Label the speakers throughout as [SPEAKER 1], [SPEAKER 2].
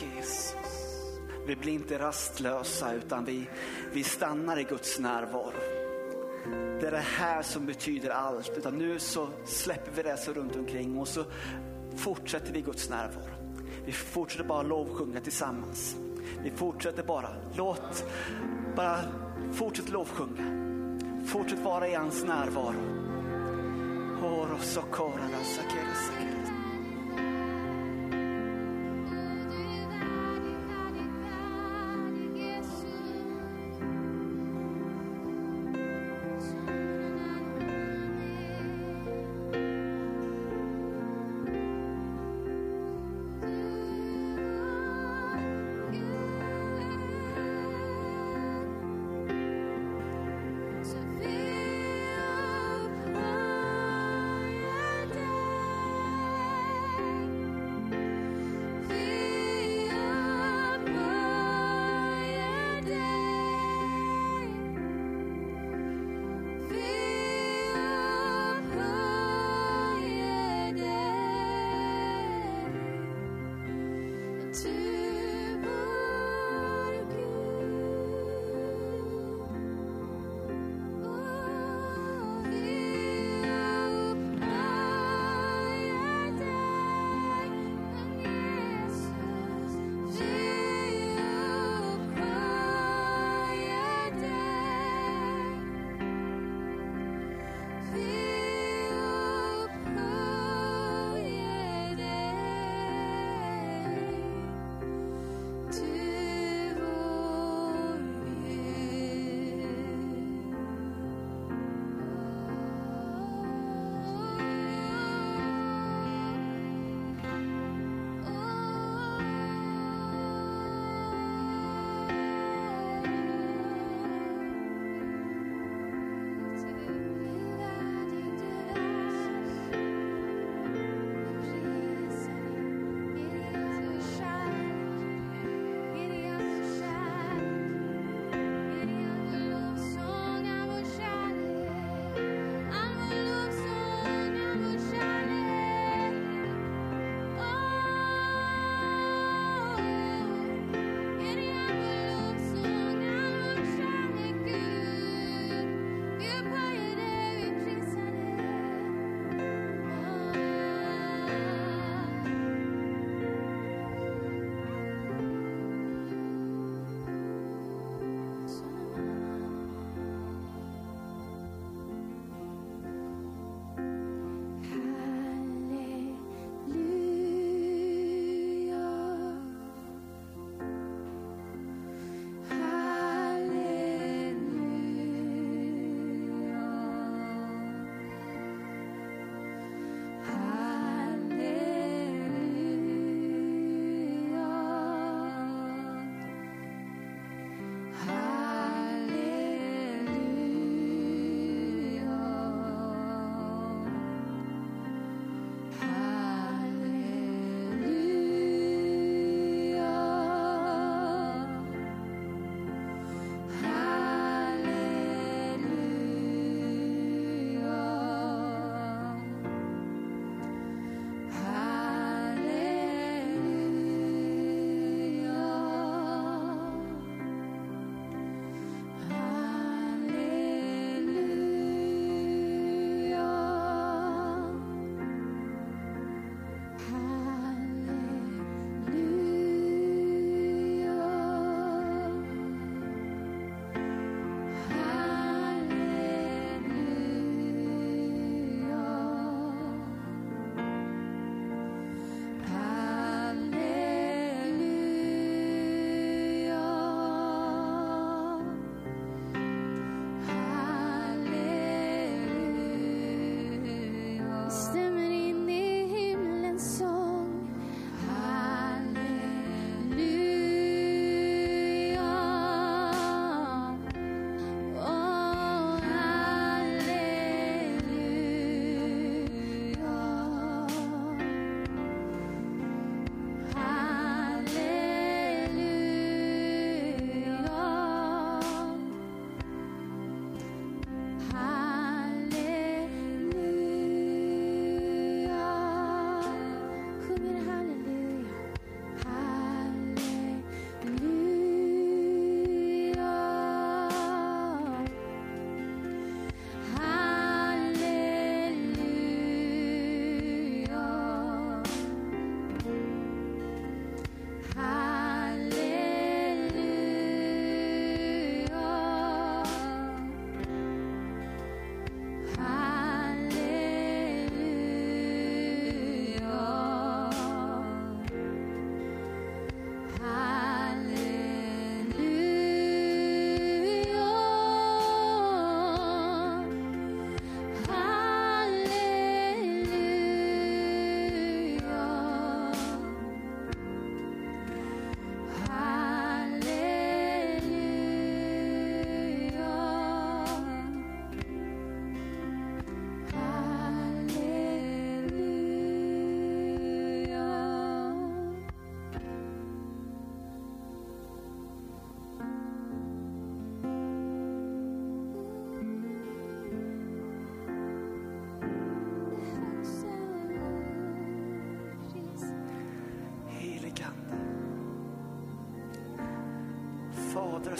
[SPEAKER 1] Tack Jesus. Vi blir inte rastlösa utan vi, vi stannar i Guds närvaro. Det är det här som betyder allt. Utan nu så släpper vi det som runt omkring och så fortsätter vi i Guds närvaro. Vi fortsätter bara lovsjunga tillsammans. Vi fortsätter bara. Låt, bara fortsätt lovsjunga. Fortsätt vara i hans närvaro. Oro sokora sakere.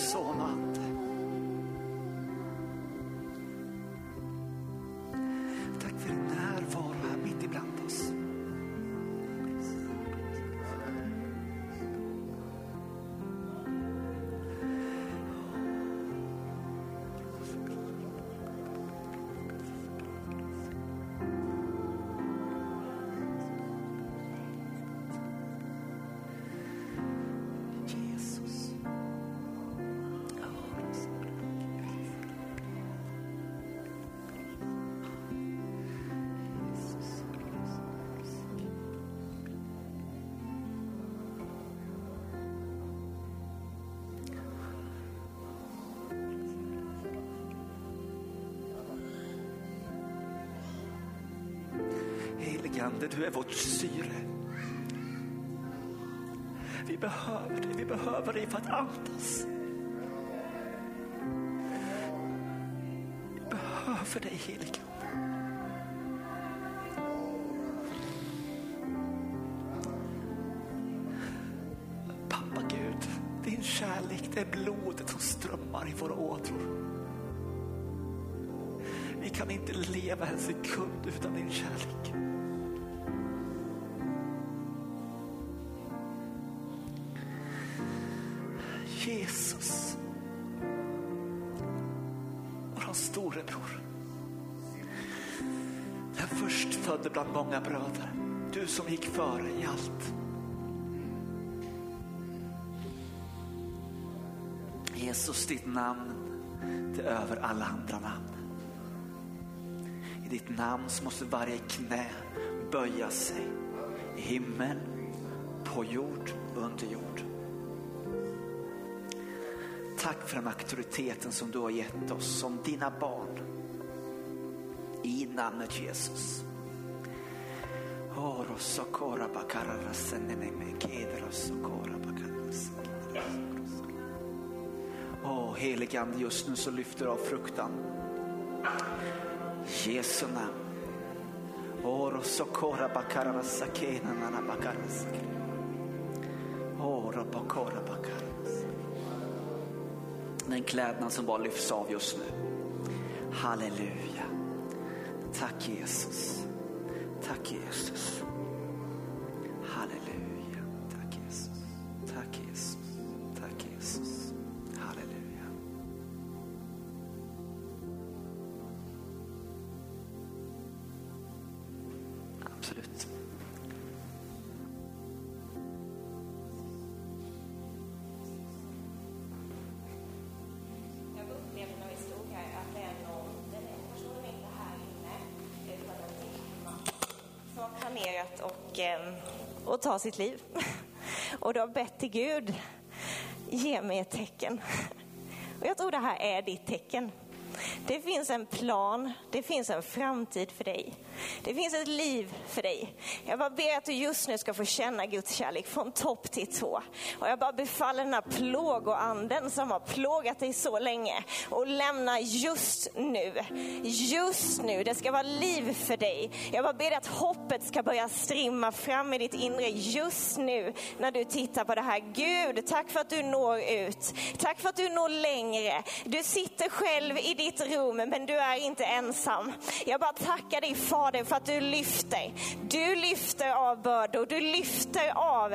[SPEAKER 1] Son Ande, du är vårt syre. Vi behöver dig, vi behöver dig för att andas. Vi behöver dig helige Ande. Pappa Gud, din kärlek det är blodet som strömmar i våra ådror. Vi kan inte leva en sekund utan din kärlek. Som gick före i allt. Jesus, ditt namn, det är över alla andra namn. I ditt namn så måste varje knä böja sig. I himmel, på jord och under jord. Tack för den auktoriteten som du har gett oss som dina barn. I namnet Jesus. Åh, helige Ande, just nu så lyfter du av fruktan. Jesu namn. Oro sokora bakara sakena nana bakara sakena. Oro bakora bakara. Den klädnad som bara lyfts av just nu. Halleluja. Tack Jesus. Tack
[SPEAKER 2] och ta sitt liv. Och du har bett till Gud, ge mig ett tecken. Och jag tror det här är ditt tecken. Det finns en plan, det finns en framtid för dig. Det finns ett liv för dig. Jag bara ber att du just nu ska få känna Guds kärlek från topp till tå. Och jag bara befaller den här plågoanden som har plågat dig så länge och lämna just nu. Just nu. Det ska vara liv för dig. Jag bara ber att hoppet ska börja strimma fram i ditt inre just nu när du tittar på det här. Gud, tack för att du når ut. Tack för att du når längre. Du sitter själv i ditt rum, men du är inte ensam. Jag bara tackar dig Fader för att du lyfter. Du lyfter av bördor, du lyfter av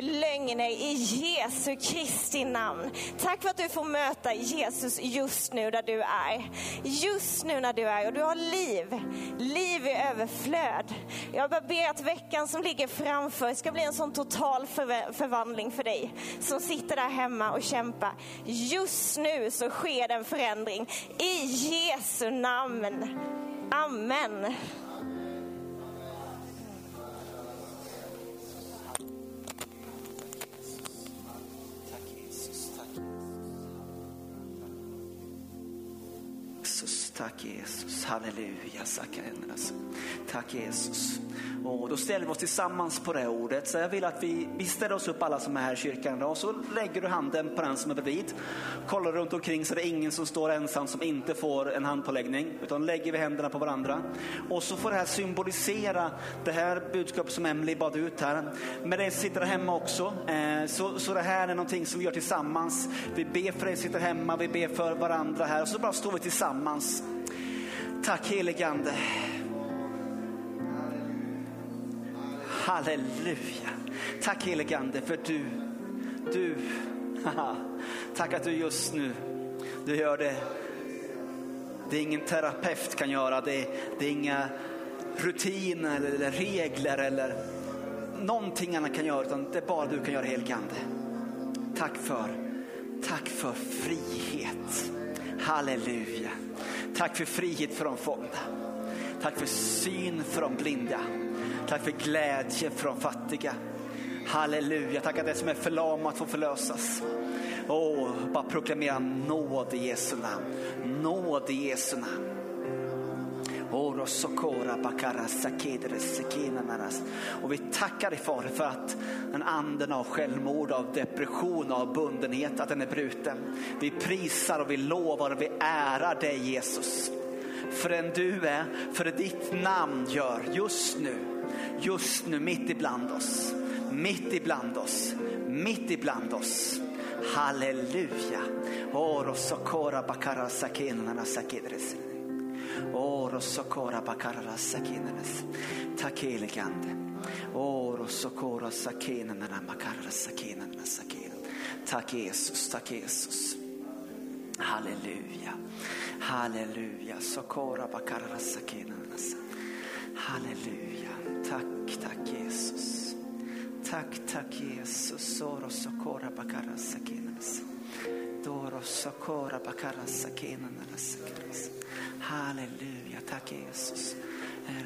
[SPEAKER 2] lögner i Jesu Kristi namn. Tack för att du får möta Jesus just nu där du är. Just nu när du är och du har liv. Liv i överflöd. Jag bara ber att veckan som ligger framför ska bli en sån total förvandling för dig som sitter där hemma och kämpar. Just nu så sker det en förändring i Jesu namn. Amen.
[SPEAKER 1] Tack Jesus. Tack. Jesus, tack Jesus, halleluja. Tack Jesus. Och då ställer vi oss tillsammans på det ordet. Så jag vill att vi, vi ställer oss upp alla som är här i kyrkan och så lägger du handen på den som är bredvid. Kollar runt omkring så det är ingen som står ensam som inte får en handpåläggning. Utan lägger vi händerna på varandra. Och så får det här symbolisera det här budskapet som Emily bad ut här. Men det sitter hemma också. Eh, så, så det här är någonting som vi gör tillsammans. Vi ber för dig som sitter hemma, vi ber för varandra här. Och så bara står vi tillsammans. Tack helige Ande. Halleluja. Tack helige Ande för du, du, tack att du just nu, du gör det. Det är ingen terapeut kan göra, det, det är inga rutiner eller regler eller någonting annat kan göra, utan det är bara du kan göra helige Ande. Tack för, tack för frihet. Halleluja. Tack för frihet för de fångna. Tack för syn för de blinda. Tack för glädje för de fattiga. Halleluja, tack att det som är förlamat får förlösas. Åh, bara proklamera nåd i Jesu namn. Nåd i Jesu namn. Och vi tackar dig Fader för att den anden av självmord, av depression, av bundenhet, att den är bruten. Vi prisar och vi lovar och vi ärar dig Jesus. För den du är, för det ditt namn gör just nu just nu mitt ibland oss. Mitt ibland oss. Mitt ibland oss. Halleluja. Oro sokora bakara sakinana sakidres. Oh, Orosokora bakara sakinana. Tack helige Ande. Orosokora oh, sakinana makara sakinana sakin. Tack Jesus, tack Jesus. Halleluja. Halleluja. Sokora bakara sakinana. Halleluja. Tack, tack Jesus. Tack, tack Jesus. Oros oh, okora bakara Halleluja, tack Jesus. Eh,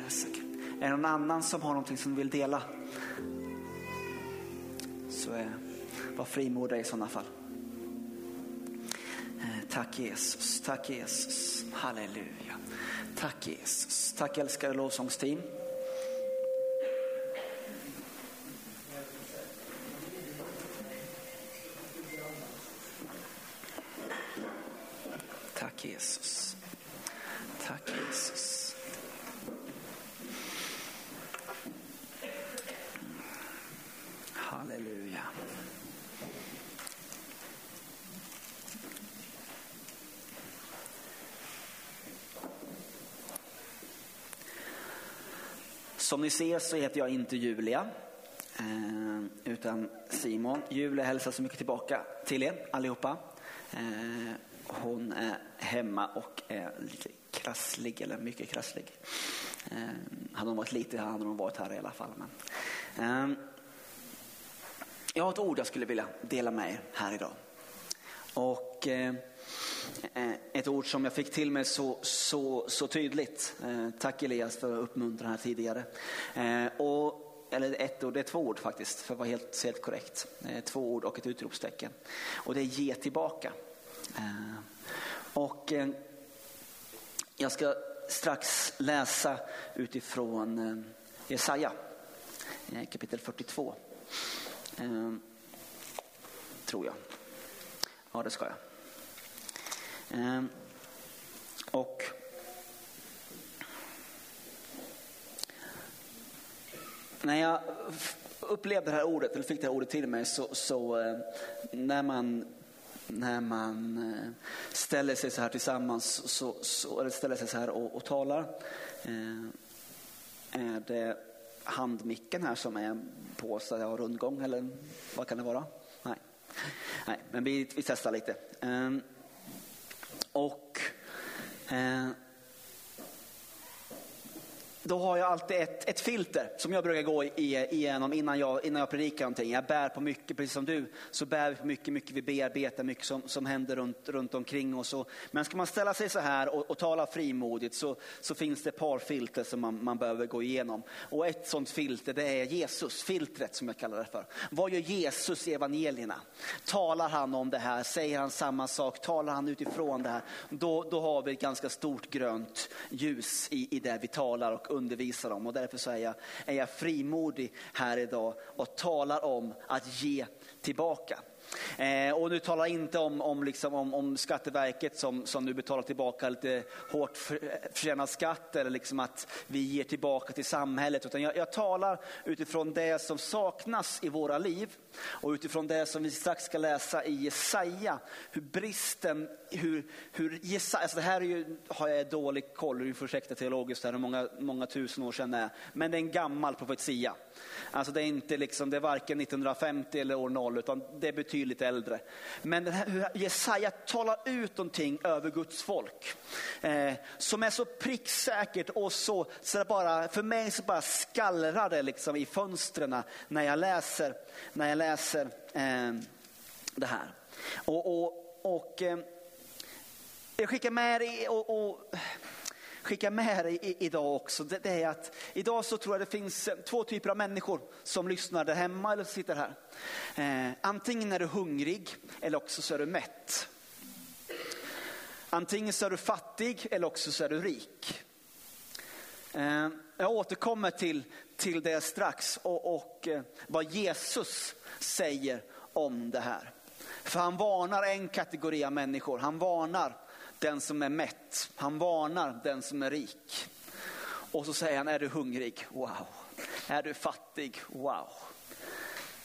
[SPEAKER 1] Är det någon annan som har någonting som vill dela? Så eh, var frimodig i sådana fall. Eh, tack Jesus, tack Jesus. Halleluja. Tack Jesus. Tack älskade lovsångsteam. Tack Jesus. Tack Jesus. Halleluja. Som ni ser så heter jag inte Julia, eh, utan Simon. Julia hälsar så mycket tillbaka till er allihopa. Eh, hon är hemma och är lite krasslig, eller mycket krasslig. Eh, hade hon varit lite här hade hon varit här i alla fall. Men, jag har ett ord jag skulle vilja dela med er här idag. Och Eh, ett ord som jag fick till mig så, så, så tydligt. Eh, tack Elias för att uppmuntra här tidigare. Eh, och eller ett ord, det är två ord faktiskt, för att vara helt, helt korrekt. Två ord och ett utropstecken. Och det är ge tillbaka. Och jag ska strax läsa utifrån Jesaja, kapitel 42. Tror jag. Ja, det ska jag. Ehm, och när jag upplevde det här ordet, eller fick det här ordet till mig, så, så ehm, när man när man eh, ställer sig så här tillsammans, så, så, eller ställer sig så här och, och talar, ehm, är det handmicken här som är på så jag har rundgång eller vad kan det vara? Nej, Nej men vi, vi testar lite. Och eh, då har jag alltid ett, ett filter som jag brukar gå igenom innan jag, innan jag predikar någonting. Jag bär på mycket, precis som du, så bär vi på mycket, mycket vi bearbetar, mycket som, som händer runt, runt omkring oss. Och, men ska man ställa sig så här och, och tala frimodigt så, så finns det ett par filter som man, man behöver gå igenom. Och ett sånt filter det är Jesus-filtret som jag kallar det för. Vad gör Jesus i evangelierna? Talar han om det här? Säger han samma sak? Talar han utifrån det här? Då, då har vi ett ganska stort grönt ljus i, i det vi talar och undervisa dem Och därför så är jag, är jag frimodig här idag och talar om att ge tillbaka. Eh, och nu talar jag inte om, om, liksom, om, om Skatteverket som, som nu betalar tillbaka lite hårt förtjänad skatt eller liksom att vi ger tillbaka till samhället. Utan jag, jag, talar utifrån det som saknas i våra liv och utifrån det som vi strax ska läsa i Jesaja. Hur bristen, hur, hur Jesaja, alltså det här är ju, har jag dålig koll, hur ursäkta teologiskt, det här är många, många tusen år sedan det är. Men det är en gammal profetia. Alltså det är inte liksom, det är varken 1950 eller år 0 utan det är betydligt äldre. Men här, hur Jesaja talar ut någonting över Guds folk. Eh, som är så pricksäkert och så, så det bara, för mig så bara skallrar det liksom i fönstren när jag läser, när jag läser eh, det här. Och, och, och eh, jag skickar med er och, och skicka med dig idag också, det är att idag så tror jag det finns eh, två typer av människor som lyssnar där hemma eller sitter här. Eh, antingen är du hungrig eller också så är du mätt. Antingen så är du fattig eller också så är du rik. Eh, jag återkommer till, till det strax och, och eh, vad Jesus säger om det här. För han varnar en kategori av människor. Han varnar den som är mätt. Han varnar den som är rik. Och så säger han, är du hungrig? Wow. Är du fattig? Wow.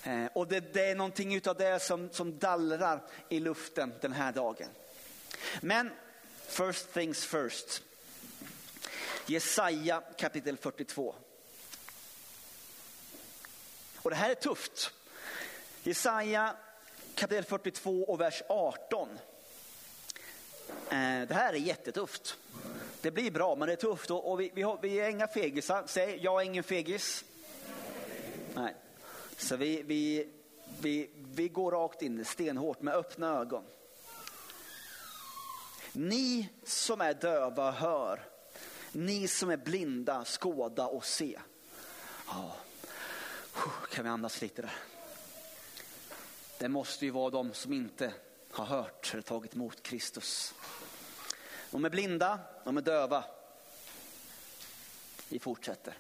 [SPEAKER 1] Eh, och det, det, är någonting av det som, som dallrar i luften den här dagen. Men first things first. Jesaja kapitel 42. Och det här är tufft. Jesaja kapitel 42 och vers 18. Eh, det här är jättetufft. Det blir bra, men det är tufft och vi, vi, har, vi är inga fegisar. Säg, jag är ingen fegis. Nej. Så vi, vi, vi, vi går rakt in stenhårt med öppna ögon. Ni som är döva hör. Ni som är blinda skåda och se. Ja. Kan vi andas lite där? Det måste ju vara de som inte har hört eller tagit emot Kristus. De är blinda, de är döva. Vi fortsätter.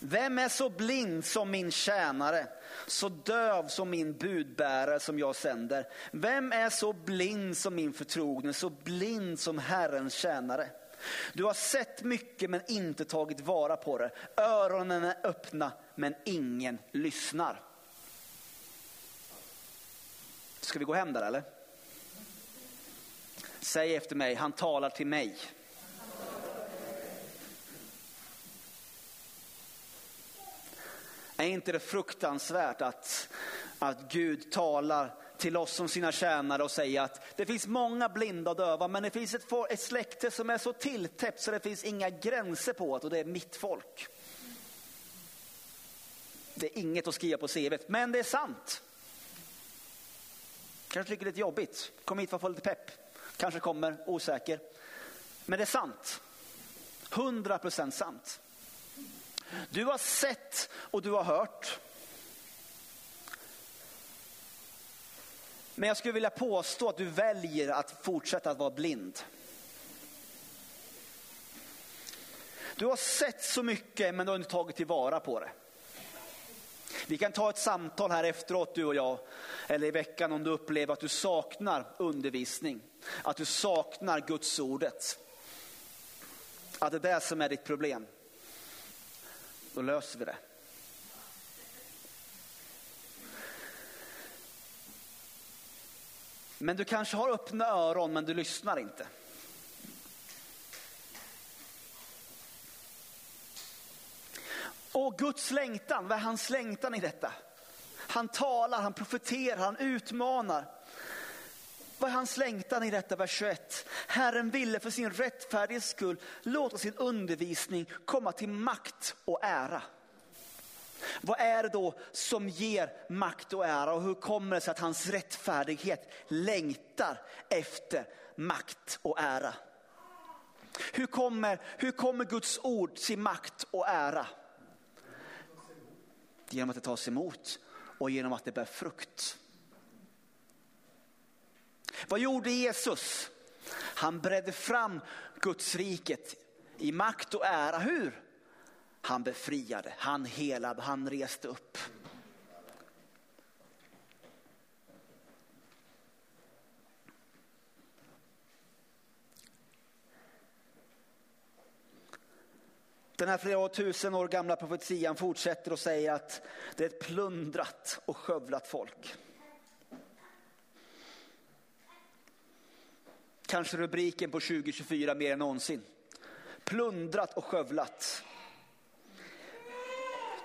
[SPEAKER 1] Vem är så blind som min tjänare, så döv som min budbärare som jag sänder? Vem är så blind som min förtrogne, så blind som Herrens tjänare? Du har sett mycket men inte tagit vara på det. Öronen är öppna men ingen lyssnar. Ska vi gå hem där eller? Säg efter mig, han talar till mig. Är inte det fruktansvärt att, att Gud talar till oss som sina tjänare och säger att det finns många blinda och döva men det finns ett, ett släkte som är så tilltäppt så det finns inga gränser på det och det är mitt folk. Det är inget att skriva på CV, men det är sant. Kanske tycker det är lite jobbigt, kom hit för att få lite pepp. Kanske kommer, osäker. Men det är sant. 100% sant. Du har sett och du har hört. Men jag skulle vilja påstå att du väljer att fortsätta att vara blind. Du har sett så mycket men du har inte tagit tillvara på det. Vi kan ta ett samtal här efteråt du och jag, eller i veckan om du upplever att du saknar undervisning, att du saknar Guds ordet. Att det är det som är ditt problem. Då löser vi det. Men du kanske har öppna öron men du lyssnar inte. Och Guds längtan, vad är hans längtan i detta? Han talar, han profeterar, han utmanar. Vad är hans längtan i detta vers 21? Herren ville för sin rättfärdighets skull låta sin undervisning komma till makt och ära. Vad är det då som ger makt och ära och hur kommer det sig att hans rättfärdighet längtar efter makt och ära? Hur kommer, hur kommer Guds ord till makt och ära? Genom att det tas emot och genom att det bär frukt. Vad gjorde Jesus? Han bredde fram Guds riket i makt och ära. Hur? Han befriade, han helade, han reste upp. Den här flera tusen år gamla profetian fortsätter och säger att det är ett plundrat och skövlat folk. Kanske rubriken på 2024 mer än någonsin. Plundrat och skövlat.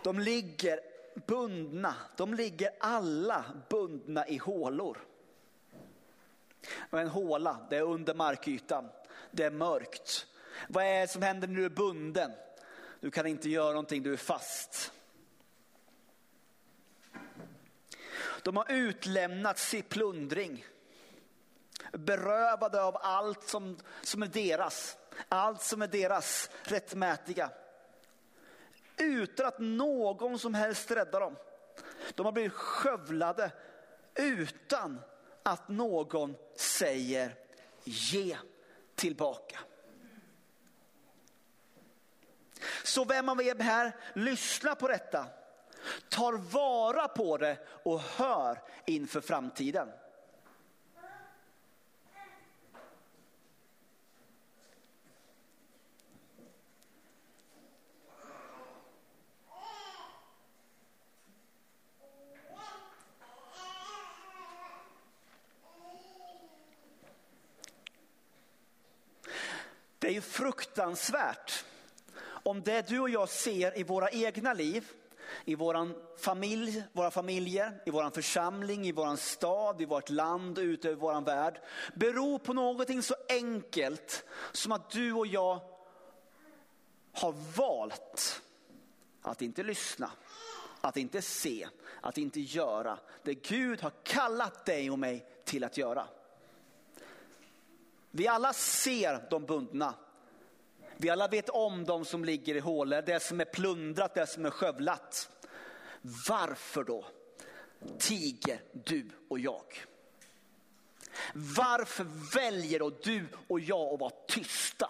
[SPEAKER 1] De ligger bundna, de ligger alla bundna i hålor. Och en håla, det är under markytan, det är mörkt. Vad är det som händer när du är bunden? Du kan inte göra någonting, du är fast. De har utlämnats i plundring. Berövade av allt som, som är deras. Allt som är deras rättmätiga. Utan att någon som helst räddar dem. De har blivit skövlade utan att någon säger ge tillbaka. Så vem av er här lyssnar på detta, tar vara på det och hör inför framtiden. Det är ju fruktansvärt om det du och jag ser i våra egna liv, i våran familj, våra familjer, i vår församling, i vår stad, i vårt land, ute i vår värld, beror på någonting så enkelt som att du och jag har valt att inte lyssna, att inte se, att inte göra det Gud har kallat dig och mig till att göra. Vi alla ser de bundna. Vi alla vet om de som ligger i hålor, det som är plundrat, det som är skövlat. Varför då tiger du och jag? Varför väljer då du och jag att vara tysta?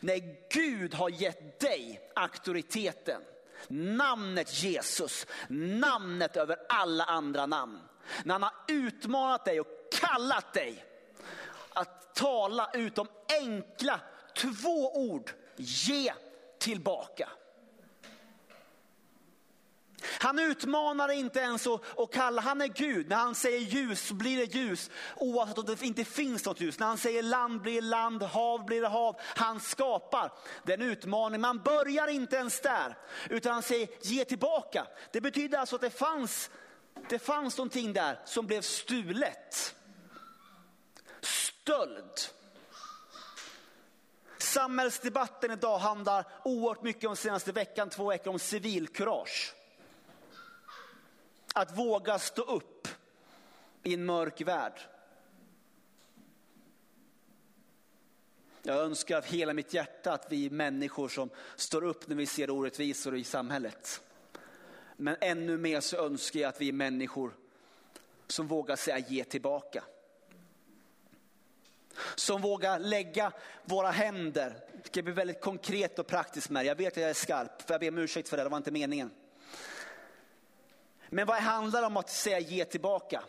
[SPEAKER 1] När Gud har gett dig auktoriteten, namnet Jesus, namnet över alla andra namn. När han har utmanat dig och kallat dig att tala ut de enkla två ord, ge tillbaka. Han utmanar inte ens att kalla, han är Gud. När han säger ljus blir det ljus oavsett om det inte finns något ljus. När han säger land blir det land, hav blir det hav. Han skapar. Det är en utmaning. Man börjar inte ens där utan han säger ge tillbaka. Det betyder alltså att det fanns, det fanns någonting där som blev stulet. Stöld. Samhällsdebatten idag handlar oerhört mycket om senaste veckan, två veckor om civilkurage. Att våga stå upp i en mörk värld. Jag önskar av hela mitt hjärta att vi människor som står upp när vi ser orättvisor i samhället. Men ännu mer så önskar jag att vi är människor som vågar säga ge tillbaka. Som vågar lägga våra händer, det ska bli väldigt konkret och praktiskt med Jag vet att jag är skarp, för jag ber om ursäkt för det, det var inte meningen. Men vad handlar det om att säga ge tillbaka?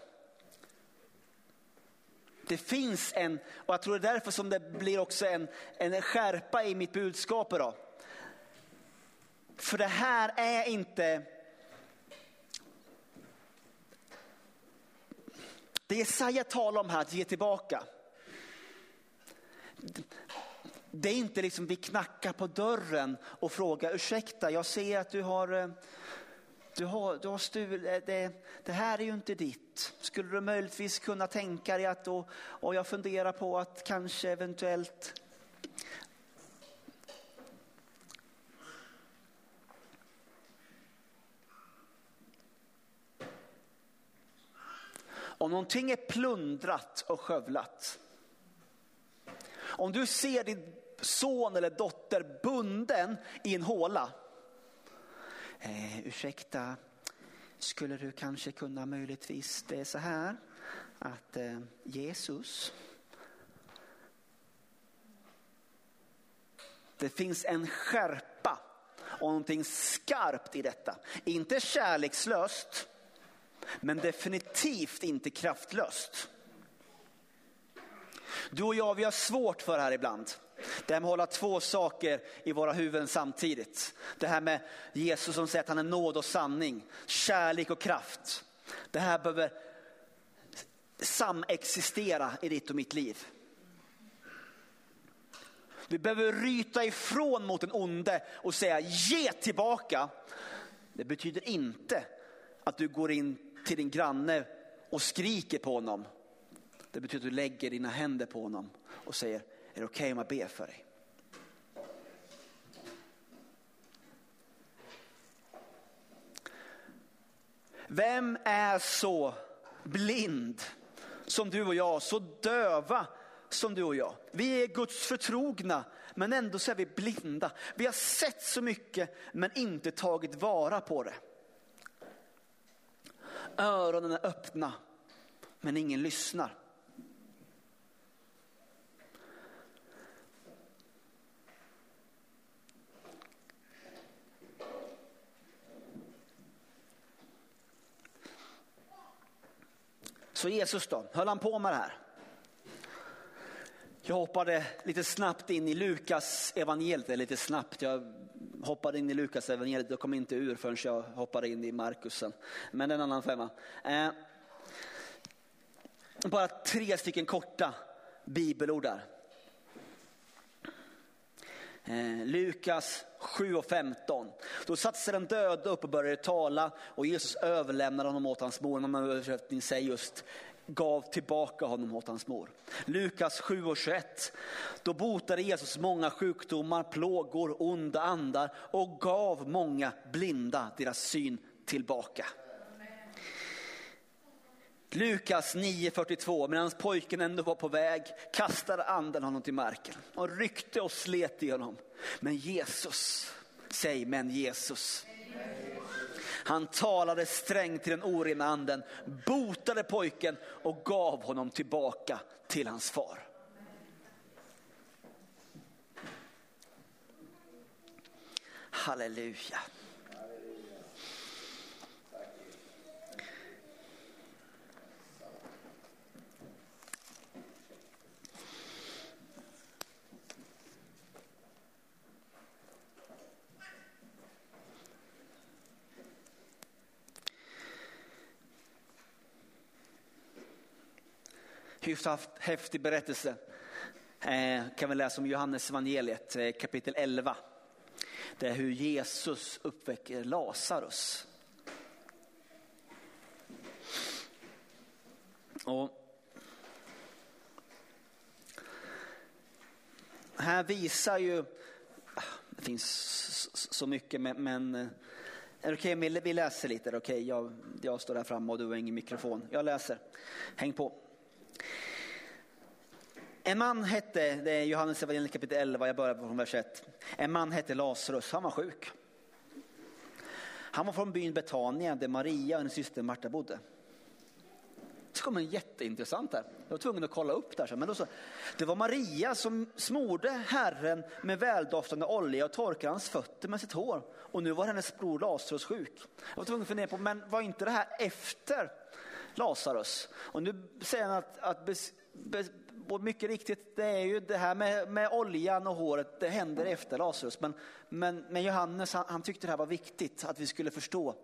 [SPEAKER 1] Det finns en, och jag tror det är därför som det blir också en, en skärpa i mitt budskap idag. För det här är inte Det Jesaja talar om här, att ge tillbaka. Det är inte liksom vi knackar på dörren och frågar ursäkta, jag ser att du har, eh, du har, du har stulit, eh, det, det här är ju inte ditt. Skulle du möjligtvis kunna tänka dig att, och, och jag funderar på att kanske eventuellt Om någonting är plundrat och skövlat. Om du ser din son eller dotter bunden i en håla. Eh, ursäkta, skulle du kanske kunna möjligtvis, det är så här att eh, Jesus, det finns en skärpa och någonting skarpt i detta. Inte kärlekslöst, men definitivt inte kraftlöst. Du och jag, vi har svårt för det här ibland. Det här med att hålla två saker i våra huvuden samtidigt. Det här med Jesus som säger att han är nåd och sanning, kärlek och kraft. Det här behöver samexistera i ditt och mitt liv. Vi behöver ryta ifrån mot den onde och säga ge tillbaka. Det betyder inte att du går in till din granne och skriker på honom. Det betyder att du lägger dina händer på honom och säger, är det okej okay om jag ber för dig? Vem är så blind som du och jag, så döva som du och jag? Vi är Guds förtrogna, men ändå så är vi blinda. Vi har sett så mycket, men inte tagit vara på det. Öronen är öppna, men ingen lyssnar. Så Jesus då, höll han på med det här? Jag hoppade lite snabbt in i Lukas evangeliet, lite snabbt, jag hoppade in i Lukas evangeliet och kom inte ur förrän jag hoppade in i Markusen. Men det är en annan femma. Eh, bara tre stycken korta bibelord där. Eh, Lukas 7 och 15. Då satte sig den döde upp och började tala och Jesus överlämnade honom åt hans mor. Någon översättning säger just gav tillbaka honom åt hans mor. Lukas 7 och 21. Då botade Jesus många sjukdomar, plågor, onda andar och gav många blinda deras syn tillbaka. Lukas 9.42, medan pojken ändå var på väg kastade anden honom till marken och ryckte och slet i honom. Men Jesus, säg men Jesus. Han talade strängt till den orena anden, botade pojken och gav honom tillbaka till hans far. Halleluja. Hyfsat häftig berättelse. Eh, kan vi läsa om Johannes evangeliet eh, kapitel 11. Det är hur Jesus uppväcker Lazarus. Och här visar ju, ah, det finns så mycket men, eh, är det okej okay, vi läser lite? Okay? jag, jag står här framme och du har ingen mikrofon. Jag läser, häng på. En man hette, det är Johannes evangeliet kapitel 11, jag börjar från vers 1. En man hette Lazarus, han var sjuk. Han var från byn Betania där Maria och hennes syster Marta bodde. Så kom en jätteintressant här. Jag var tvungen att kolla upp det här. Men då så, det var Maria som smorde Herren med väldoftande olja och torkade hans fötter med sitt hår. Och nu var hennes bror Lazarus sjuk. Jag var tvungen att fundera på, men var inte det här efter Lazarus? Och nu säger han att, att bes, bes, och mycket riktigt, det är ju det här med, med oljan och håret, det händer efter Lazarus. Men, men, men Johannes, han, han, tyckte det här var viktigt, att vi skulle förstå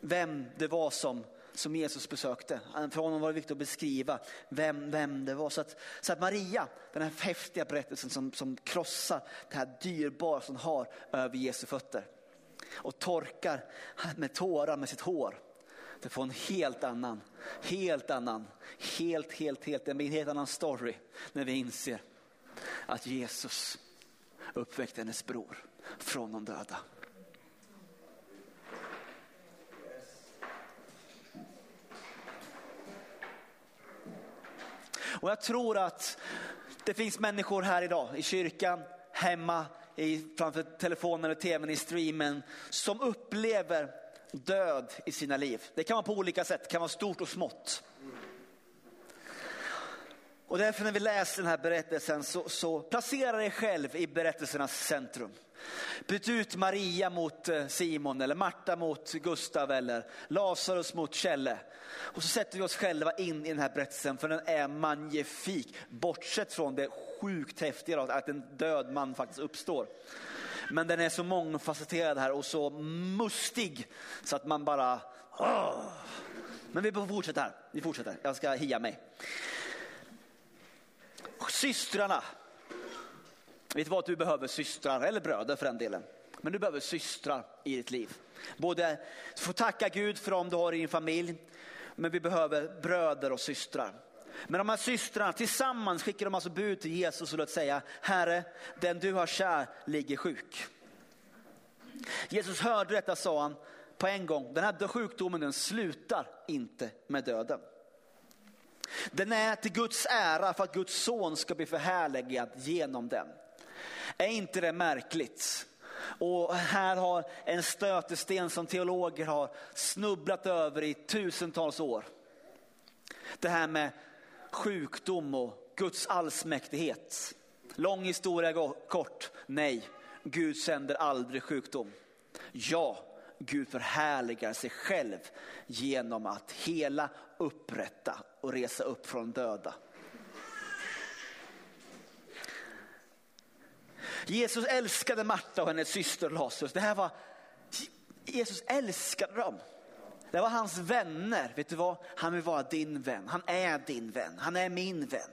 [SPEAKER 1] vem det var som, som Jesus besökte. För honom var det viktigt att beskriva vem, vem det var. Så att, så att Maria, den här häftiga berättelsen som, som krossar det här dyrbara som hon har över Jesu fötter. och torkar med tårar med sitt hår. Det får en helt annan, helt annan, helt, helt, helt, en helt annan story när vi inser att Jesus uppväckte hennes bror från de döda. Och jag tror att det finns människor här idag i kyrkan, hemma, i, framför telefonen eller tvn, i streamen, som upplever död i sina liv. Det kan vara på olika sätt, det kan vara stort och smått. Och därför när vi läser den här berättelsen så, så placera dig själv i berättelsernas centrum. Byt ut Maria mot eh, Simon eller Marta mot Gustav eller Lazarus mot Kjelle. Och så sätter vi oss själva in i den här berättelsen för den är magnifik. Bortsett från det sjukt häftiga att en död man faktiskt uppstår. Men den är så mångfacetterad här och så mustig så att man bara... Åh. Men vi fortsätter här. Vi fortsätter. Jag ska hia mig. Systrarna. Vet du vad du behöver systrar, eller bröder för den delen. Men du behöver systrar i ditt liv. Både, du får tacka Gud för dem du har i din familj, men vi behöver bröder och systrar. Men de här systrarna tillsammans skickar de alltså bud till Jesus och låt säga, Herre, den du har kär ligger sjuk. Jesus hörde detta sa han på en gång, den här sjukdomen den slutar inte med döden. Den är till Guds ära för att Guds son ska bli förhärligad genom den. Är inte det märkligt? Och här har en stötesten som teologer har snubblat över i tusentals år. Det här med sjukdom och Guds allsmäktighet. Lång historia kort, nej, Gud sänder aldrig sjukdom. Ja, Gud förhärligar sig själv genom att hela, upprätta och resa upp från döda. Jesus älskade Marta och hennes syster Lazarus. Det här var, Jesus älskade dem. Det var hans vänner. Vet du vad? Han vill vara din vän. Han är din vän. Han är min vän.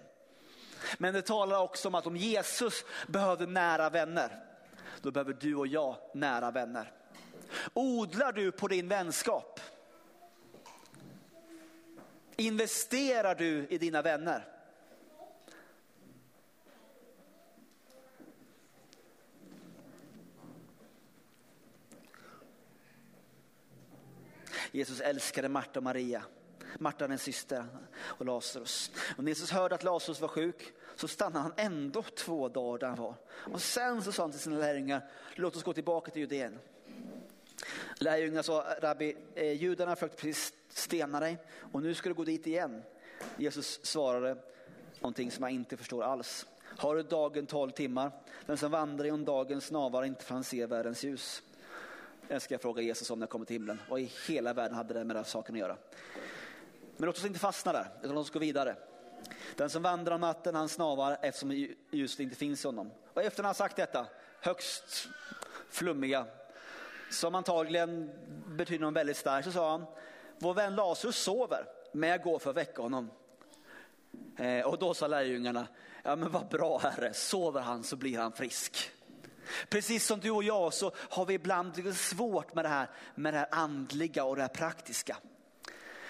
[SPEAKER 1] Men det talar också om att om Jesus behövde nära vänner, då behöver du och jag nära vänner. Odlar du på din vänskap? Investerar du i dina vänner? Jesus älskade Marta och Maria. Marta den syster och Lazarus. Och när Jesus hörde att Lazarus var sjuk så stannade han ändå två dagar där han var. Och sen så sa han till sina lärjungar, låt oss gå tillbaka till Judeen. Lärjungarna sa, rabbi, eh, judarna har försökt precis stena dig och nu ska du gå dit igen. Jesus svarade någonting som jag inte förstår alls. Har du dagen tolv timmar? Den som vandrar om dagen snavar inte för han ser världens ljus. Det ska jag fråga Jesus om när jag kommer till himlen. Vad i hela världen hade det med den här saken att göra? Men låt oss inte fastna där, utan låt oss gå vidare. Den som vandrar om natten, han snavar eftersom ljuset inte finns i honom. Och efter att han sagt detta, högst flummiga, som antagligen betyder något väldigt starkt, så sa han, vår vän Lazarus sover, men jag går för att väcka honom. Eh, och då sa lärjungarna, ja men vad bra herre, sover han så blir han frisk. Precis som du och jag så har vi ibland lite svårt med det här, med det här andliga och det här praktiska.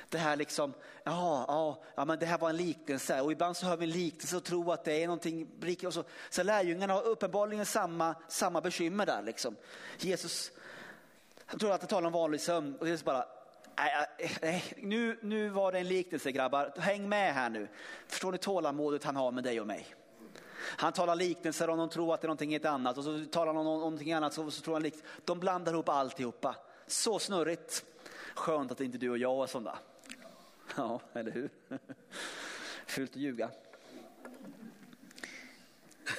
[SPEAKER 1] Det här liksom, ja, ja, ja men det här var en liknelse och ibland så hör vi en liknelse och tror att det är någonting riktigt. Så, så lärjungarna har uppenbarligen samma, samma bekymmer där liksom. Jesus, han tror att det talar om vanlig sömn och Jesus bara, nej, nej, nu, nu var det en liknelse grabbar, häng med här nu. Förstår ni tålamodet han har med dig och mig? Han talar liknelser om de tror att det är någonting helt annat och så talar han om någonting annat så, så tror han likt. De blandar ihop alltihopa. Så snurrigt. Skönt att inte du och jag är sådana. Ja, eller hur? Fult att ljuga.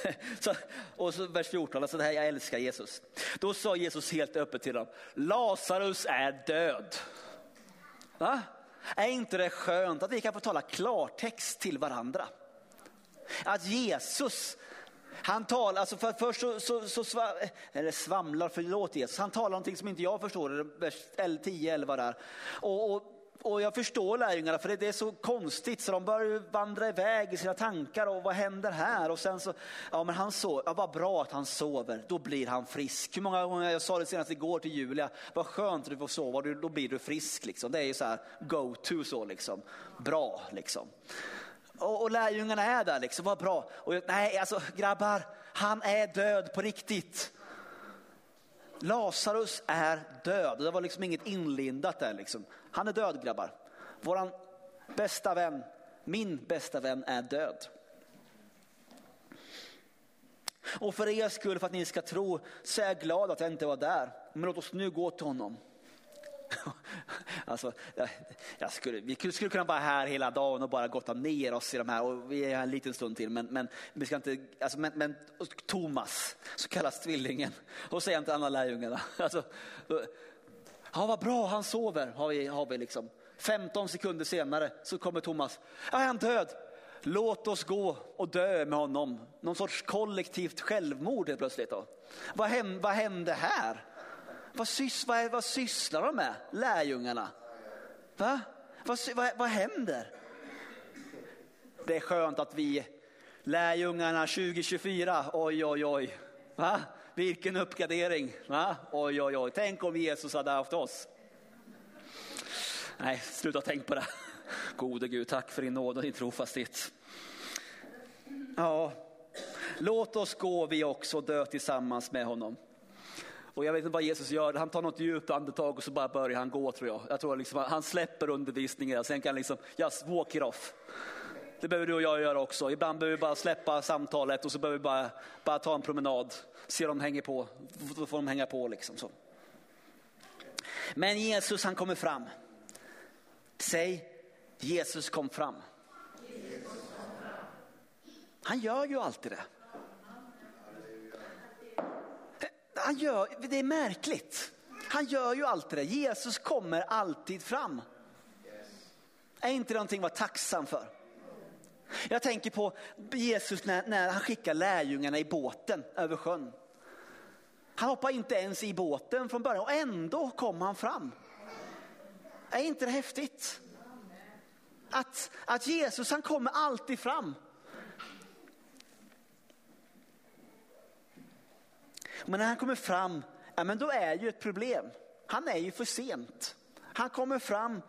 [SPEAKER 1] Så, och så vers 14, alltså det här, jag älskar Jesus. Då sa Jesus helt öppet till dem, Lazarus är död. Va? Är inte det skönt att vi kan få tala klartext till varandra? Att Jesus, han talar, alltså för först så, så, så sva, eller svamlar, förlåt Jesus, han talar någonting som inte jag förstår, vers 10-11 där. Och, och och jag förstår lärjungarna för det är så konstigt så de börjar vandra iväg i sina tankar och vad händer här? Och sen så, ja men han sover, ja, vad bra att han sover, då blir han frisk. Hur många gånger, jag sa det senast igår till Julia, vad skönt att du får sova, då blir du frisk liksom. Det är ju så här go to så liksom, bra liksom. Och, och lärjungarna är där liksom, vad bra. Och jag, nej alltså grabbar, han är död på riktigt. Lazarus är död. Det var liksom inget inlindat där. Liksom. Han är död grabbar. Våran bästa vän, min bästa vän är död. Och för er skull, för att ni ska tro, så är jag glad att jag inte var där. Men låt oss nu gå till honom. Alltså, jag skulle, vi skulle kunna vara här hela dagen och bara gotta ner oss i de här och vi är här en liten stund till. Men, men, vi ska inte, alltså, men, men Thomas, så kallas tvillingen, och säger till alla lärjungarna. Alltså, ja, vad bra, han sover, har vi, har vi liksom. 15 sekunder senare så kommer Thomas, ja, är han död? Låt oss gå och dö med honom. Någon sorts kollektivt självmord helt plötsligt. Då. Vad, hände, vad hände här? Vad, sys, vad, vad sysslar de med, lärjungarna? Va? Vad, vad, vad händer? Det är skönt att vi, lärjungarna 2024, oj oj oj. Va? Vilken uppgradering. Va? Oj oj oj. Tänk om Jesus hade haft oss. Nej, sluta tänk på det. Gode Gud, tack för din nåd och din trofasthet. Ja, låt oss gå vi också dö tillsammans med honom. Och jag vet inte vad Jesus gör, han tar något djupt andetag och så bara börjar han gå tror jag. Jag tror liksom, han släpper undervisningen och sen kan han liksom, just walk it off. Det behöver du och jag göra också. Ibland behöver vi bara släppa samtalet och så behöver vi bara, bara ta en promenad. Se om de hänger på, då får de hänga på liksom så. Men Jesus han kommer fram. Säg Jesus kom fram. Han gör ju alltid det. Han gör, det är märkligt. Han gör ju alltid det. Jesus kommer alltid fram. Är inte det någonting att vara tacksam för? Jag tänker på Jesus när, när han skickar lärjungarna i båten över sjön. Han hoppar inte ens i båten från början och ändå kommer han fram. Är inte det häftigt? Att, att Jesus han kommer alltid fram. Men när han kommer fram, ja, men då är ju ett problem. Han är ju för sent. Han kommer fram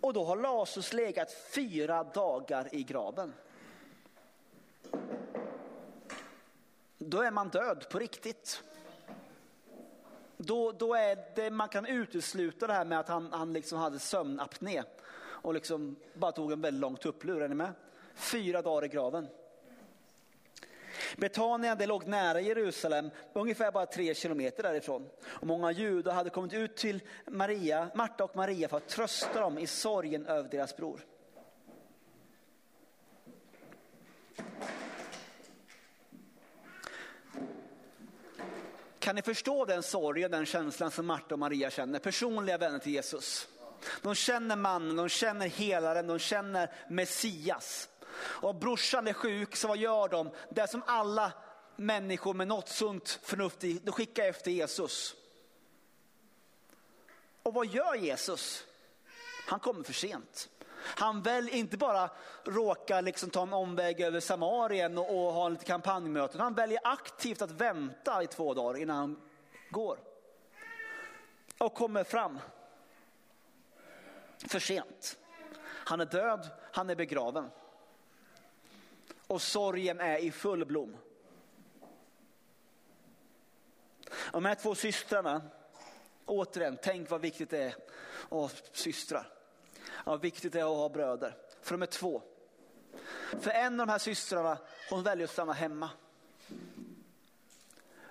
[SPEAKER 1] och då har Lazarus legat fyra dagar i graven. Då är man död på riktigt. Då, då är det, man kan utesluta det här med att han, han liksom hade sömnapné och liksom bara tog en väldigt lång tupplur. Är ni med? Fyra dagar i graven. Betania det låg nära Jerusalem, ungefär bara tre kilometer därifrån. Och många judar hade kommit ut till Maria, Marta och Maria för att trösta dem i sorgen över deras bror. Kan ni förstå den sorgen, den känslan som Marta och Maria känner? Personliga vänner till Jesus. De känner mannen, de känner helaren, de känner Messias. Och brorsan är sjuk, så vad gör de? Det som alla människor med något sunt förnuft i, de skickar efter Jesus. Och vad gör Jesus? Han kommer för sent. Han väl inte bara råkar liksom ta en omväg över Samarien och, och ha lite kampanjmöten. Han väljer aktivt att vänta i två dagar innan han går. Och kommer fram. För sent. Han är död, han är begraven och sorgen är i full blom. De här två systrarna, återigen, tänk vad viktigt det är att ha systrar. Vad viktigt det är att ha bröder, för de är två. För en av de här systrarna, hon väljer att stanna hemma.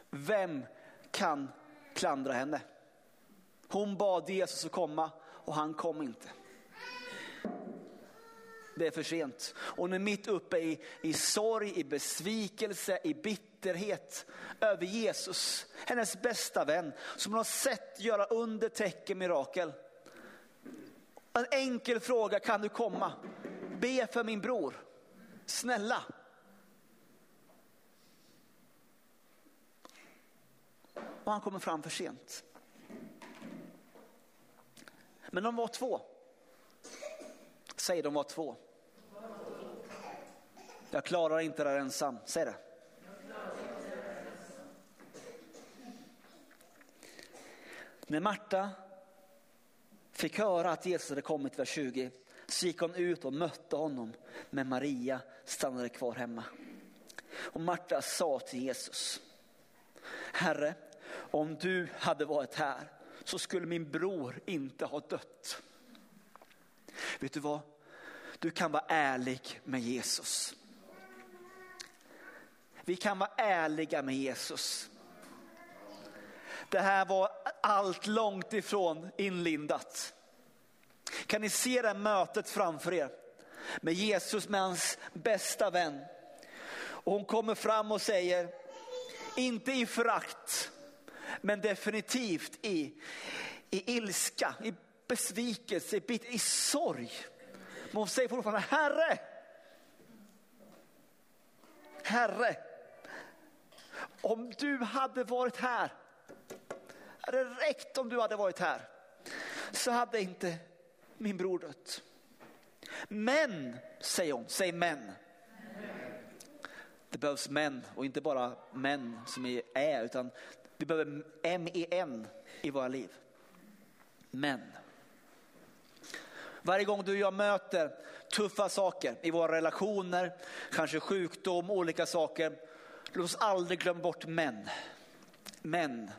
[SPEAKER 1] Vem kan klandra henne? Hon bad Jesus att komma och han kom inte det är för sent. Och hon är mitt uppe i, i sorg, i besvikelse, i bitterhet över Jesus, hennes bästa vän, som hon har sett göra under, tecken, mirakel. En enkel fråga, kan du komma? Be för min bror. Snälla. Och han kommer fram för sent. Men de var två. Säg de var två. Jag klarar inte det här ensam. Säg det. När Marta fick höra att Jesus hade kommit, vers 20, så gick hon ut och mötte honom, men Maria stannade kvar hemma. Och Marta sa till Jesus, Herre, om du hade varit här så skulle min bror inte ha dött. Vet du vad? Du kan vara ärlig med Jesus. Vi kan vara ärliga med Jesus. Det här var allt långt ifrån inlindat. Kan ni se det här mötet framför er? Med Jesus, med hans bästa vän. Och hon kommer fram och säger, inte i förakt, men definitivt i, i ilska, i besvikelse, i, i sorg. Men hon säger fortfarande, Herre, Herre, om du hade varit här, hade det räckt om du hade varit här, så hade inte min bror dött. Men, säger hon, säg men. Det behövs män och inte bara män som är, är utan vi behöver M-E-N i våra liv. Men. Varje gång du och jag möter tuffa saker i våra relationer, kanske sjukdom, olika saker. Låt oss aldrig glömma bort män. Män.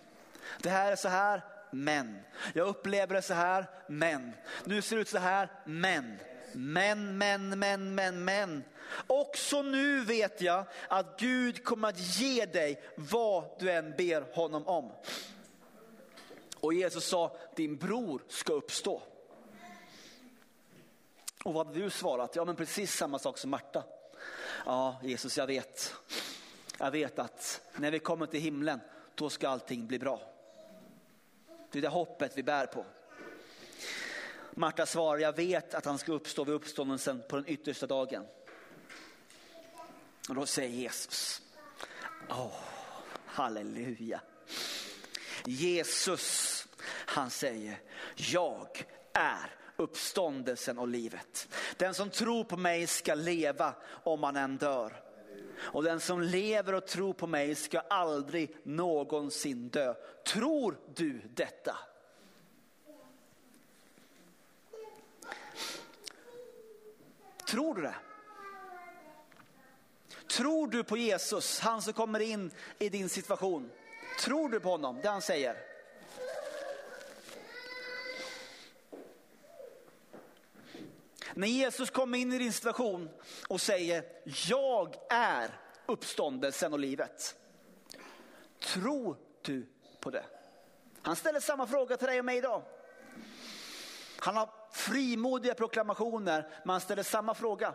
[SPEAKER 1] Det här är så här, män. Jag upplever det så här, män. Nu ser det ut så här, män. Men, men, men, men, men. Också nu vet jag att Gud kommer att ge dig vad du än ber honom om. Och Jesus sa, din bror ska uppstå. Och vad hade du svarat? Ja men precis samma sak som Marta. Ja Jesus jag vet. Jag vet att när vi kommer till himlen då ska allting bli bra. Det är det hoppet vi bär på. Marta svarar, jag vet att han ska uppstå vid uppståndelsen på den yttersta dagen. Och då säger Jesus, oh, halleluja. Jesus, han säger, jag är uppståndelsen och livet. Den som tror på mig ska leva om han än dör. Och den som lever och tror på mig ska aldrig någonsin dö. Tror du detta? Tror du det? Tror du på Jesus, han som kommer in i din situation? Tror du på honom, det han säger? När Jesus kommer in i din situation och säger, jag är uppståndelsen och livet. Tror du på det? Han ställer samma fråga till dig och mig idag. Han har frimodiga proklamationer, men han ställer samma fråga.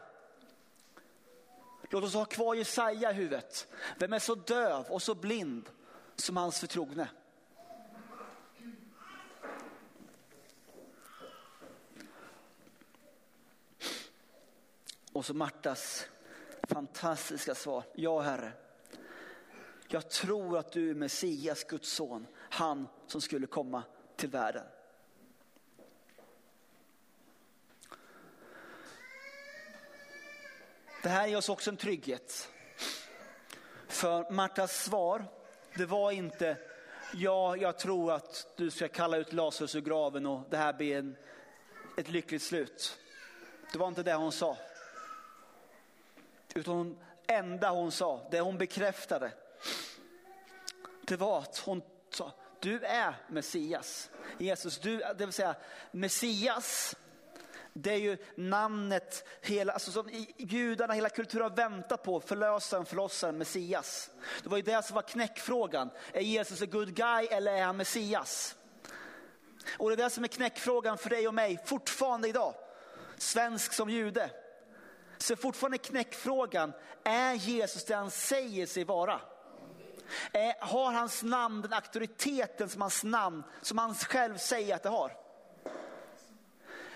[SPEAKER 1] Låt oss ha kvar Jesaja i huvudet. Vem är så döv och så blind som hans förtrogne? Och så Martas fantastiska svar. Ja Herre, jag tror att du är Messias, Guds son, han som skulle komma till världen. Det här ger oss också en trygghet. För Martas svar, det var inte ja, jag tror att du ska kalla ut Lazarus ur graven och det här blir en, ett lyckligt slut. Det var inte det hon sa. Utan det enda hon sa, det hon bekräftade, det var att hon sa, du är Messias. Jesus, du, det vill säga Messias, det är ju namnet hela, alltså som judarna, hela kulturen har väntat på, förlösaren, förlossaren, Messias. Det var ju det som var knäckfrågan. Är Jesus en good guy eller är han Messias? Och det är det som är knäckfrågan för dig och mig fortfarande idag. Svensk som jude. Så fortfarande knäckfrågan, är Jesus det han säger sig vara? Har hans namn den auktoriteten som hans namn, som han själv säger att det har?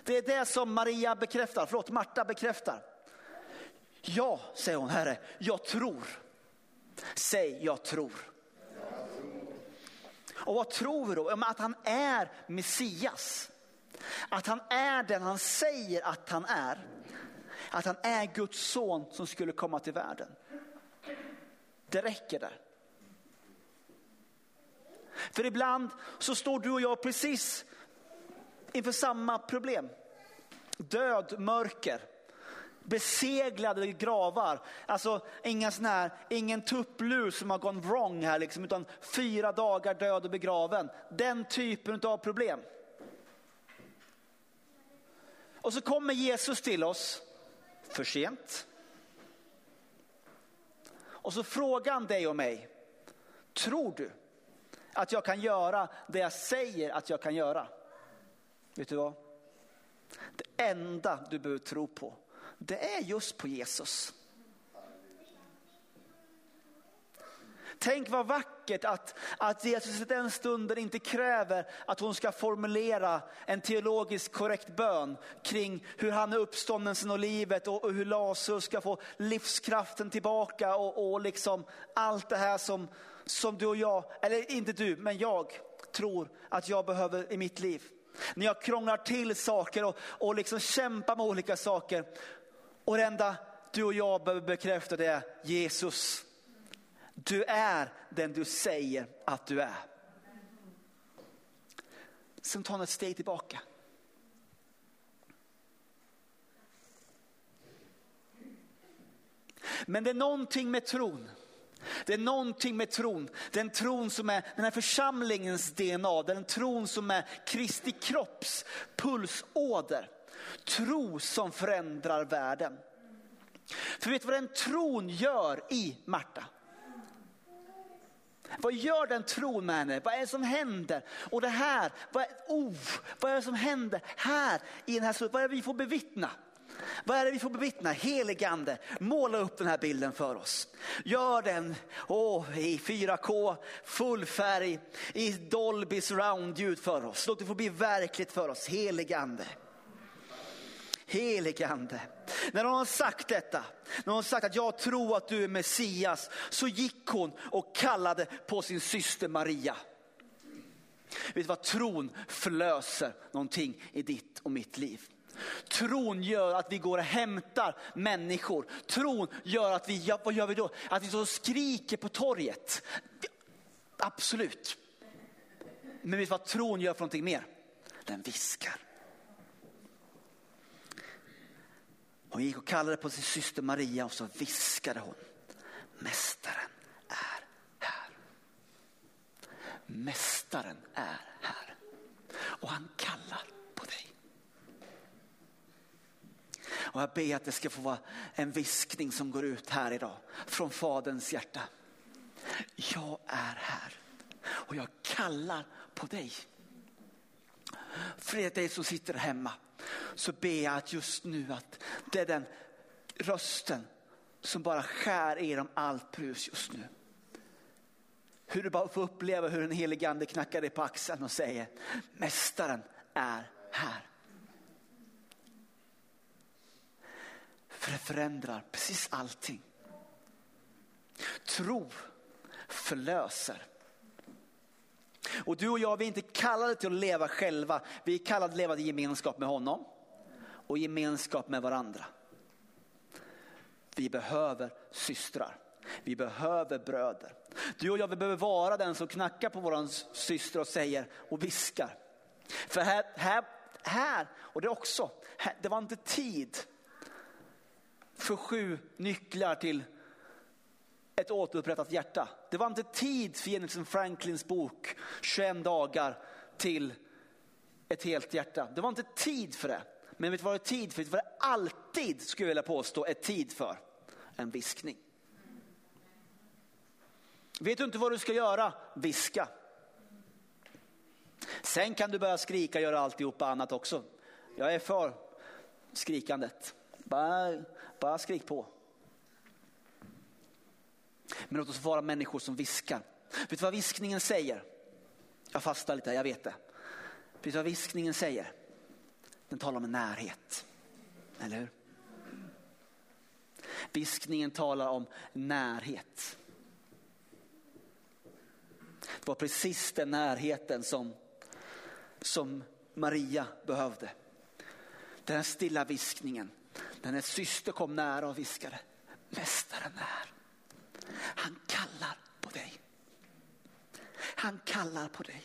[SPEAKER 1] Det är det som Maria bekräftar, förlåt Marta bekräftar. Ja, säger hon, Herre, jag tror. Säg jag tror. Och vad tror vi då? Att han är Messias. Att han är den han säger att han är. Att han är Guds son som skulle komma till världen. Det räcker där. För ibland så står du och jag precis inför samma problem. Död, mörker, beseglade gravar. Alltså inga sån här, ingen tupplur som har gått wrong här liksom, utan fyra dagar död och begraven. Den typen av problem. Och så kommer Jesus till oss, för sent. Och så frågar han dig och mig, tror du att jag kan göra det jag säger att jag kan göra? Vet du vad? Det enda du behöver tro på, det är just på Jesus. Tänk vad vackert att, att Jesus i den stunden inte kräver att hon ska formulera en teologiskt korrekt bön kring hur han är uppståndelsen och livet och, och hur Lazarus ska få livskraften tillbaka och, och liksom allt det här som, som du och jag, eller inte du, men jag tror att jag behöver i mitt liv. När jag krånglar till saker och, och liksom kämpar med olika saker. Och det enda du och jag behöver bekräfta det är Jesus. Du är den du säger att du är. Sen tar han ett steg tillbaka. Men det är någonting med tron. Det är någonting med tron. Den tron som är den här församlingens DNA, den tron som är Kristi kropps pulsåder. Tro som förändrar världen. För vet du vad den tron gör i Marta? Vad gör den tron med henne? Vad är det som händer? Och det här, vad är, oh, vad är det som händer här i den här Vad är det vi får bevittna? Vad är det vi får bevittna? Heligande, måla upp den här bilden för oss. Gör den oh, i 4K, full färg, i Dolby surround-ljud för oss. Låt det få bli verkligt för oss. Heligande. Heligande. När hon har sagt detta, när hon har sagt att jag tror att du är Messias, så gick hon och kallade på sin syster Maria. Vet du vad tron förlöser någonting i ditt och mitt liv? Tron gör att vi går och hämtar människor. Tron gör att vi, vad gör vi då? Att vi så skriker på torget. Absolut. Men vet du vad tron gör för någonting mer? Den viskar. Hon gick och kallade på sin syster Maria och så viskade hon. Mästaren är här. Mästaren är här. Och han kallar på dig. Och jag ber att det ska få vara en viskning som går ut här idag från Faderns hjärta. Jag är här och jag kallar på dig. För dig som sitter hemma så ber jag att just nu att det är den rösten som bara skär igenom allt brus just nu. Hur du bara får uppleva hur den helige ande knackar dig på axeln och säger Mästaren är här. För det förändrar precis allting. Tro förlöser. Och du och jag, vi är inte kallade till att leva själva. Vi är kallade att leva i gemenskap med honom och gemenskap med varandra. Vi behöver systrar. Vi behöver bröder. Du och jag vi behöver vara den som knackar på våran syster och säger och viskar. För här, här, här och det också, här, det var inte tid för sju nycklar till ett återupprättat hjärta. Det var inte tid för Jensen Franklins bok 21 dagar till ett helt hjärta. Det var inte tid för det. Men vet du vad det är tid för? Det var det alltid, skulle jag vilja påstå, är tid för? En viskning. Vet du inte vad du ska göra? Viska. Sen kan du börja skrika och göra alltihopa annat också. Jag är för skrikandet. Bara, bara skrik på. Men låt oss vara människor som viskar. Vet du vad viskningen säger? Jag fastar lite, jag vet det. Vet du vad viskningen säger? Den talar om en närhet. Eller hur? Viskningen talar om närhet. Det var precis den närheten som, som Maria behövde. Den här stilla viskningen. När hennes syster kom nära och viskade. Mästaren är. Han kallar på dig. Han kallar på dig.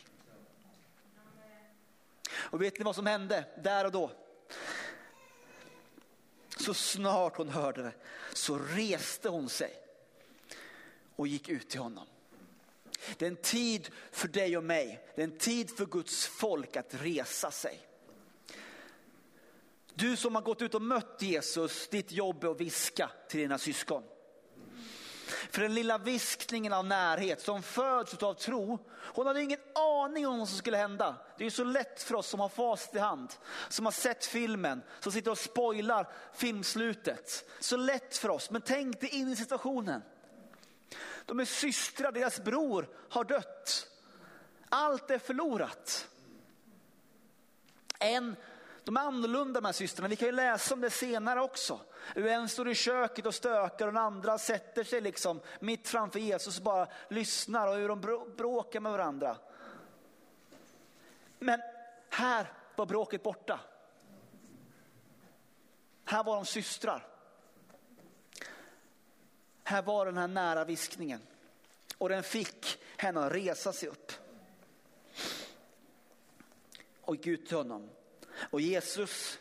[SPEAKER 1] Och vet ni vad som hände där och då? Så snart hon hörde det så reste hon sig och gick ut till honom. Det är en tid för dig och mig. Det är en tid för Guds folk att resa sig. Du som har gått ut och mött Jesus, ditt jobb är att viska till dina syskon. För den lilla viskningen av närhet som föds av tro, hon hade ingen aning om vad som skulle hända. Det är så lätt för oss som har fast i hand, som har sett filmen, som sitter och spoilar filmslutet. Så lätt för oss, men tänk dig in i situationen. De är systrar, deras bror har dött. Allt är förlorat. En, de är annorlunda de här systrarna, vi kan ju läsa om det senare också. En står i köket och stökar och den andra sätter sig liksom mitt framför Jesus och bara lyssnar och hur de bråkar med varandra. Men här var bråket borta. Här var de systrar. Här var den här nära viskningen och den fick henne att resa sig upp. Och gick ut till honom. Och Jesus,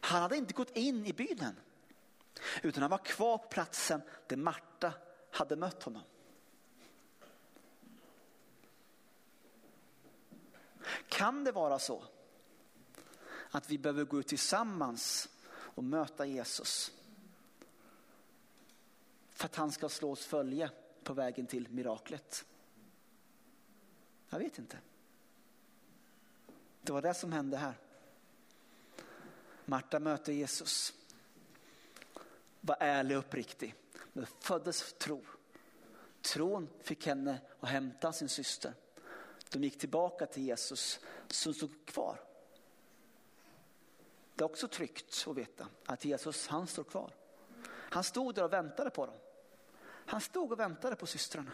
[SPEAKER 1] han hade inte gått in i byn utan han var kvar på platsen där Marta hade mött honom. Kan det vara så att vi behöver gå ut tillsammans och möta Jesus? för att han ska slå oss följe på vägen till miraklet? Jag vet inte. Det var det som hände här. Marta möter Jesus. Var ärlig och uppriktig. Men föddes tro. Tron fick henne att hämta sin syster. De gick tillbaka till Jesus som stod kvar. Det är också tryggt att veta att Jesus han står kvar. Han stod där och väntade på dem. Han stod och väntade på systrarna.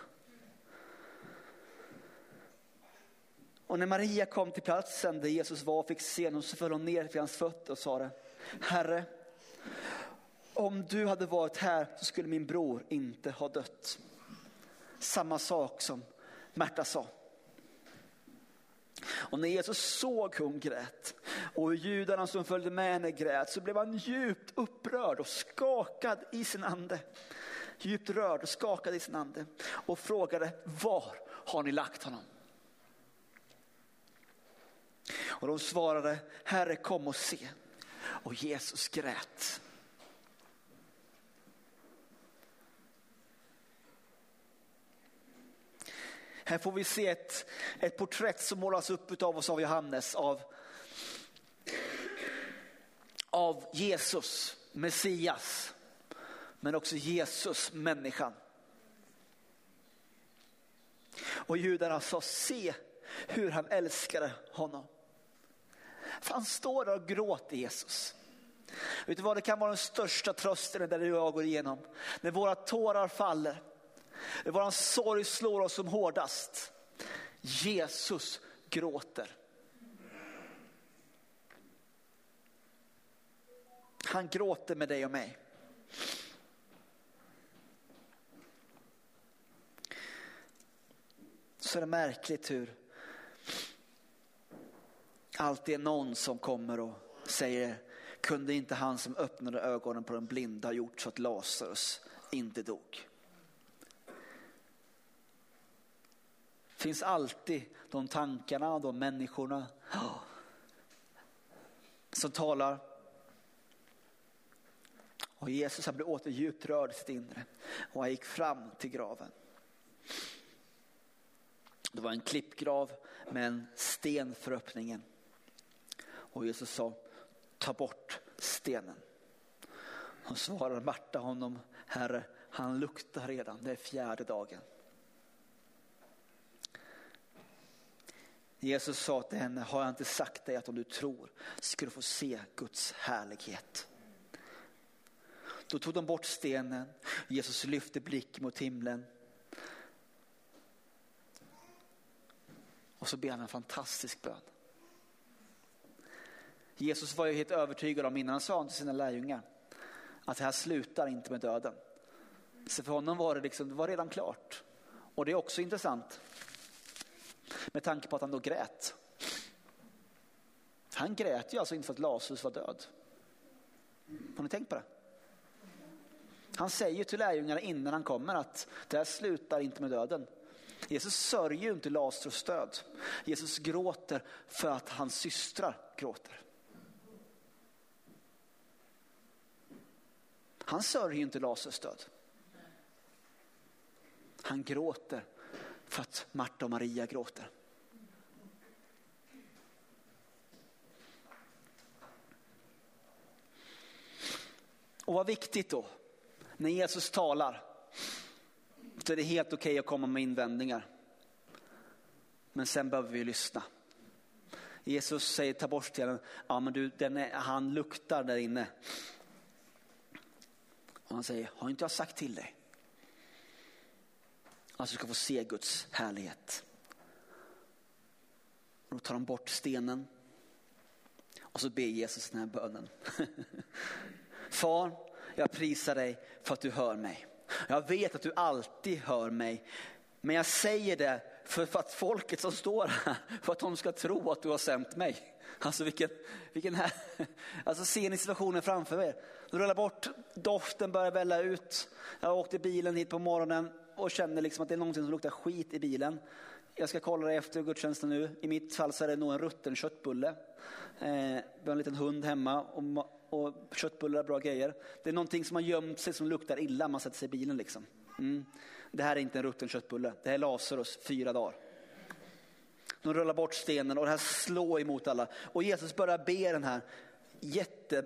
[SPEAKER 1] Och när Maria kom till platsen där Jesus var och fick se honom så föll hon ner vid hans fötter och sa Herre, om du hade varit här så skulle min bror inte ha dött. Samma sak som Märta sa. Och när Jesus såg hur hon grät och hur judarna som följde med henne grät så blev han djupt upprörd och skakad i sin ande djupt rörd och skakad i sin ande och frågade var har ni lagt honom? Och de svarade, Herre kom och se. Och Jesus grät. Här får vi se ett, ett porträtt som målas upp av oss av Johannes av, av Jesus, Messias men också Jesus, människan. Och judarna sa, se hur han älskade honom. För han står där och gråter Jesus. Vet du vad, det kan vara den största trösten där du och jag går igenom. När våra tårar faller, när vår sorg slår oss som hårdast. Jesus gråter. Han gråter med dig och mig. så är det märkligt hur alltid är någon som kommer och säger, kunde inte han som öppnade ögonen på den blinda ha gjort så att Lazarus inte dog? Det finns alltid de tankarna och de människorna som talar. Och Jesus han blev åter djupt rörd i sitt inre och han gick fram till graven. Det var en klippgrav med en sten för öppningen. Och Jesus sa, ta bort stenen. Och svarade Marta honom, Herre, han luktar redan, det är fjärde dagen. Jesus sa till henne, har jag inte sagt dig att om du tror ska du få se Guds härlighet. Då tog de bort stenen, Jesus lyfte blicken mot himlen Och så ber han en fantastisk bön. Jesus var ju helt övertygad om innan han sa till sina lärjungar att det här slutar inte med döden. Så för honom var det, liksom, det var redan klart. Och det är också intressant med tanke på att han då grät. Han grät ju alltså inte för att Lazarus var död. Har ni tänkt på det? Han säger till lärjungarna innan han kommer att det här slutar inte med döden. Jesus sörjer ju inte Lazarus död. Jesus gråter för att hans systrar gråter. Han sörjer inte Lasers död. Han gråter för att Marta och Maria gråter. Och vad viktigt då, när Jesus talar så är det helt okej okay att komma med invändningar. Men sen behöver vi lyssna. Jesus säger ta bort stenen, ja men du, den är, han luktar där inne. Och han säger, har inte jag sagt till dig? Att du ska få se Guds härlighet. Och då tar de bort stenen. Och så ber Jesus den här bönen. Far, jag prisar dig för att du hör mig. Jag vet att du alltid hör mig. Men jag säger det för, att folket som står här, för att de ska tro att du har sänt mig. Alltså vilken, vilken här, alltså ser ni situationen framför er? Du rullar bort, doften börjar välla ut. Jag åkte bilen hit på morgonen och känner liksom att det är någonting som luktar skit i bilen. Jag ska kolla det efter gudstjänsten nu. I mitt fall så är det nog en rutten köttbulle. Eh, vi har en liten hund hemma och, och köttbullar är bra grejer. Det är någonting som har gömt sig som luktar illa man sätter sig i bilen. Liksom. Mm. Det här är inte en rutten köttbulle. Det här är Lazarus fyra dagar. De rullar bort stenen och det här slår emot alla. Och Jesus börjar be den här jätte,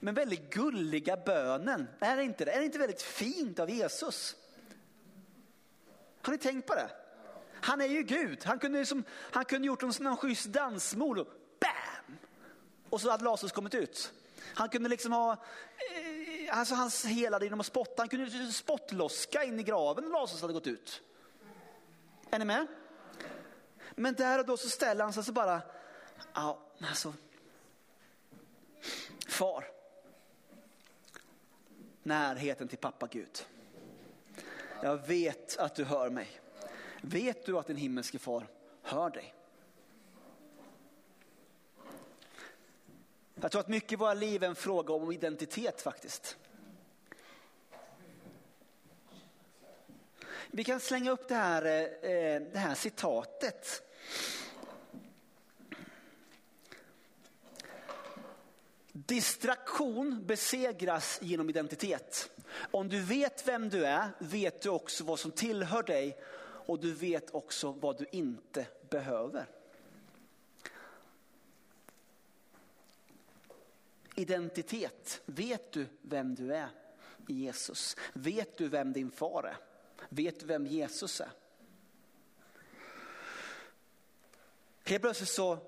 [SPEAKER 1] men väldigt gulliga bönen. Är det inte det? Är det inte väldigt fint av Jesus? Har ni tänkt på det? Han är ju Gud. Han kunde, liksom, han kunde gjort en sån schysst dansmol och bam! Och så hade Lazarus kommit ut. Han kunde liksom ha, eh, alltså han helade genom att spotta. Han kunde spottloska in i graven när Lazarus hade gått ut. Är ni med? Men där och då så ställer han sig så bara, ja alltså, far, närheten till pappa Gud. Jag vet att du hör mig. Vet du att din himmelske far hör dig? Jag tror att mycket i våra liv är en fråga om identitet faktiskt. Vi kan slänga upp det här, eh, eh, det här citatet. Distraktion besegras genom identitet. Om du vet vem du är vet du också vad som tillhör dig och du vet också vad du inte behöver. Identitet. Vet du vem du är i Jesus? Vet du vem din far är? Vet du vem Jesus är? Helt plötsligt så,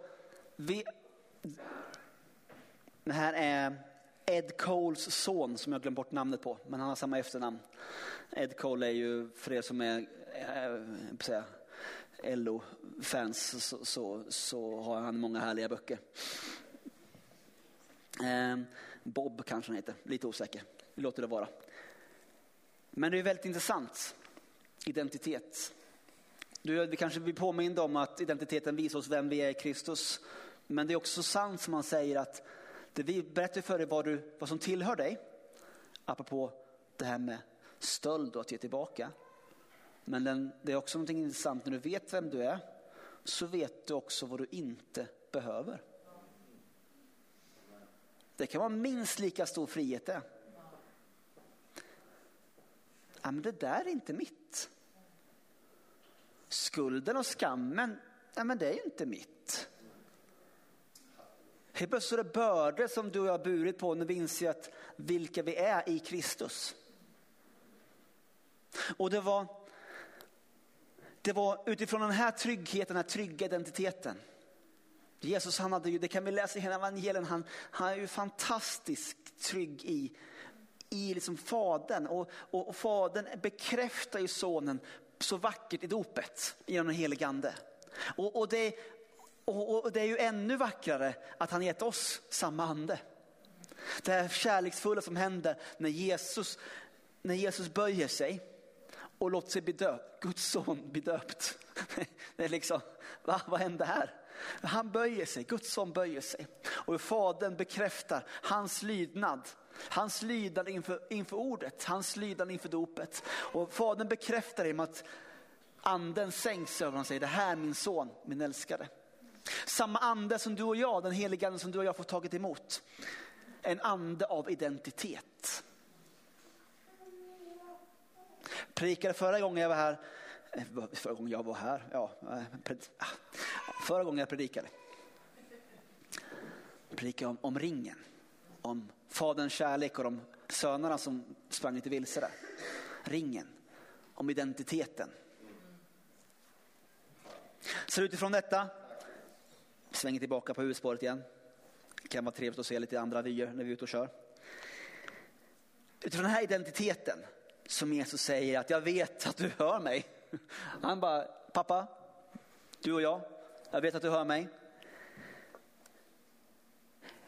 [SPEAKER 1] vi, det här är Ed Coles son som jag glömt bort namnet på, men han har samma efternamn. Ed Cole är ju, för er som är eh, äh, LO-fans, så, så, så, har han många härliga böcker. Eh, Bob kanske han heter, lite osäker. Vi låter det vara. Men det är väldigt intressant, identitet. Du, vi kanske blir påminda om att identiteten visar oss vem vi är i Kristus. Men det är också sant som man säger att det vi berättar för dig vad, du, vad som tillhör dig, apropå det här med stöld och att ge tillbaka. Men den, det är också något intressant, när du vet vem du är så vet du också vad du inte behöver. Det kan vara minst lika stor frihet det. Ja, men det där är inte mitt. Skulden och skammen, ja, men det är ju inte mitt. Helt plötsligt är det bördor som du och jag har burit på när vi inser att vilka vi är i Kristus. Och det var, det var utifrån den här tryggheten, den här trygga identiteten. Jesus han hade ju, det kan vi läsa i hela evangelien, han, han är ju fantastiskt trygg i, i liksom fadern. Och, och, och fadern bekräftar ju sonen så vackert i dopet genom den helige ande. Och, och, det, och, och det är ju ännu vackrare att han gett oss samma ande. Det här kärleksfulla som händer när Jesus, när Jesus böjer sig och låter sig bli döpt. Guds son blir döpt. Det är liksom, va, vad hände här? Han böjer sig, Guds son böjer sig. Och Fadern bekräftar hans lydnad. Hans lydnad inför, inför ordet, hans lydnad inför dopet. Och Fadern bekräftar det med att anden sänks över honom och säger, det här är min son, min älskade. Samma ande som du och jag, den heliga ande som du och jag får tagit emot. En ande av identitet. Predikade förra gången jag var här, eh, förra gången jag var här, ja, eh, ah, förra gången jag predikade. Predikade om, om ringen, om faderns kärlek och de sönerna som sprang lite vilse där. Ringen, om identiteten. Så utifrån detta, svänger tillbaka på huvudspåret igen. Det kan vara trevligt att se lite andra vyer när vi är ute och kör. Utifrån den här identiteten som Jesus säger att jag vet att du hör mig. Han bara, pappa, du och jag, jag vet att du hör mig.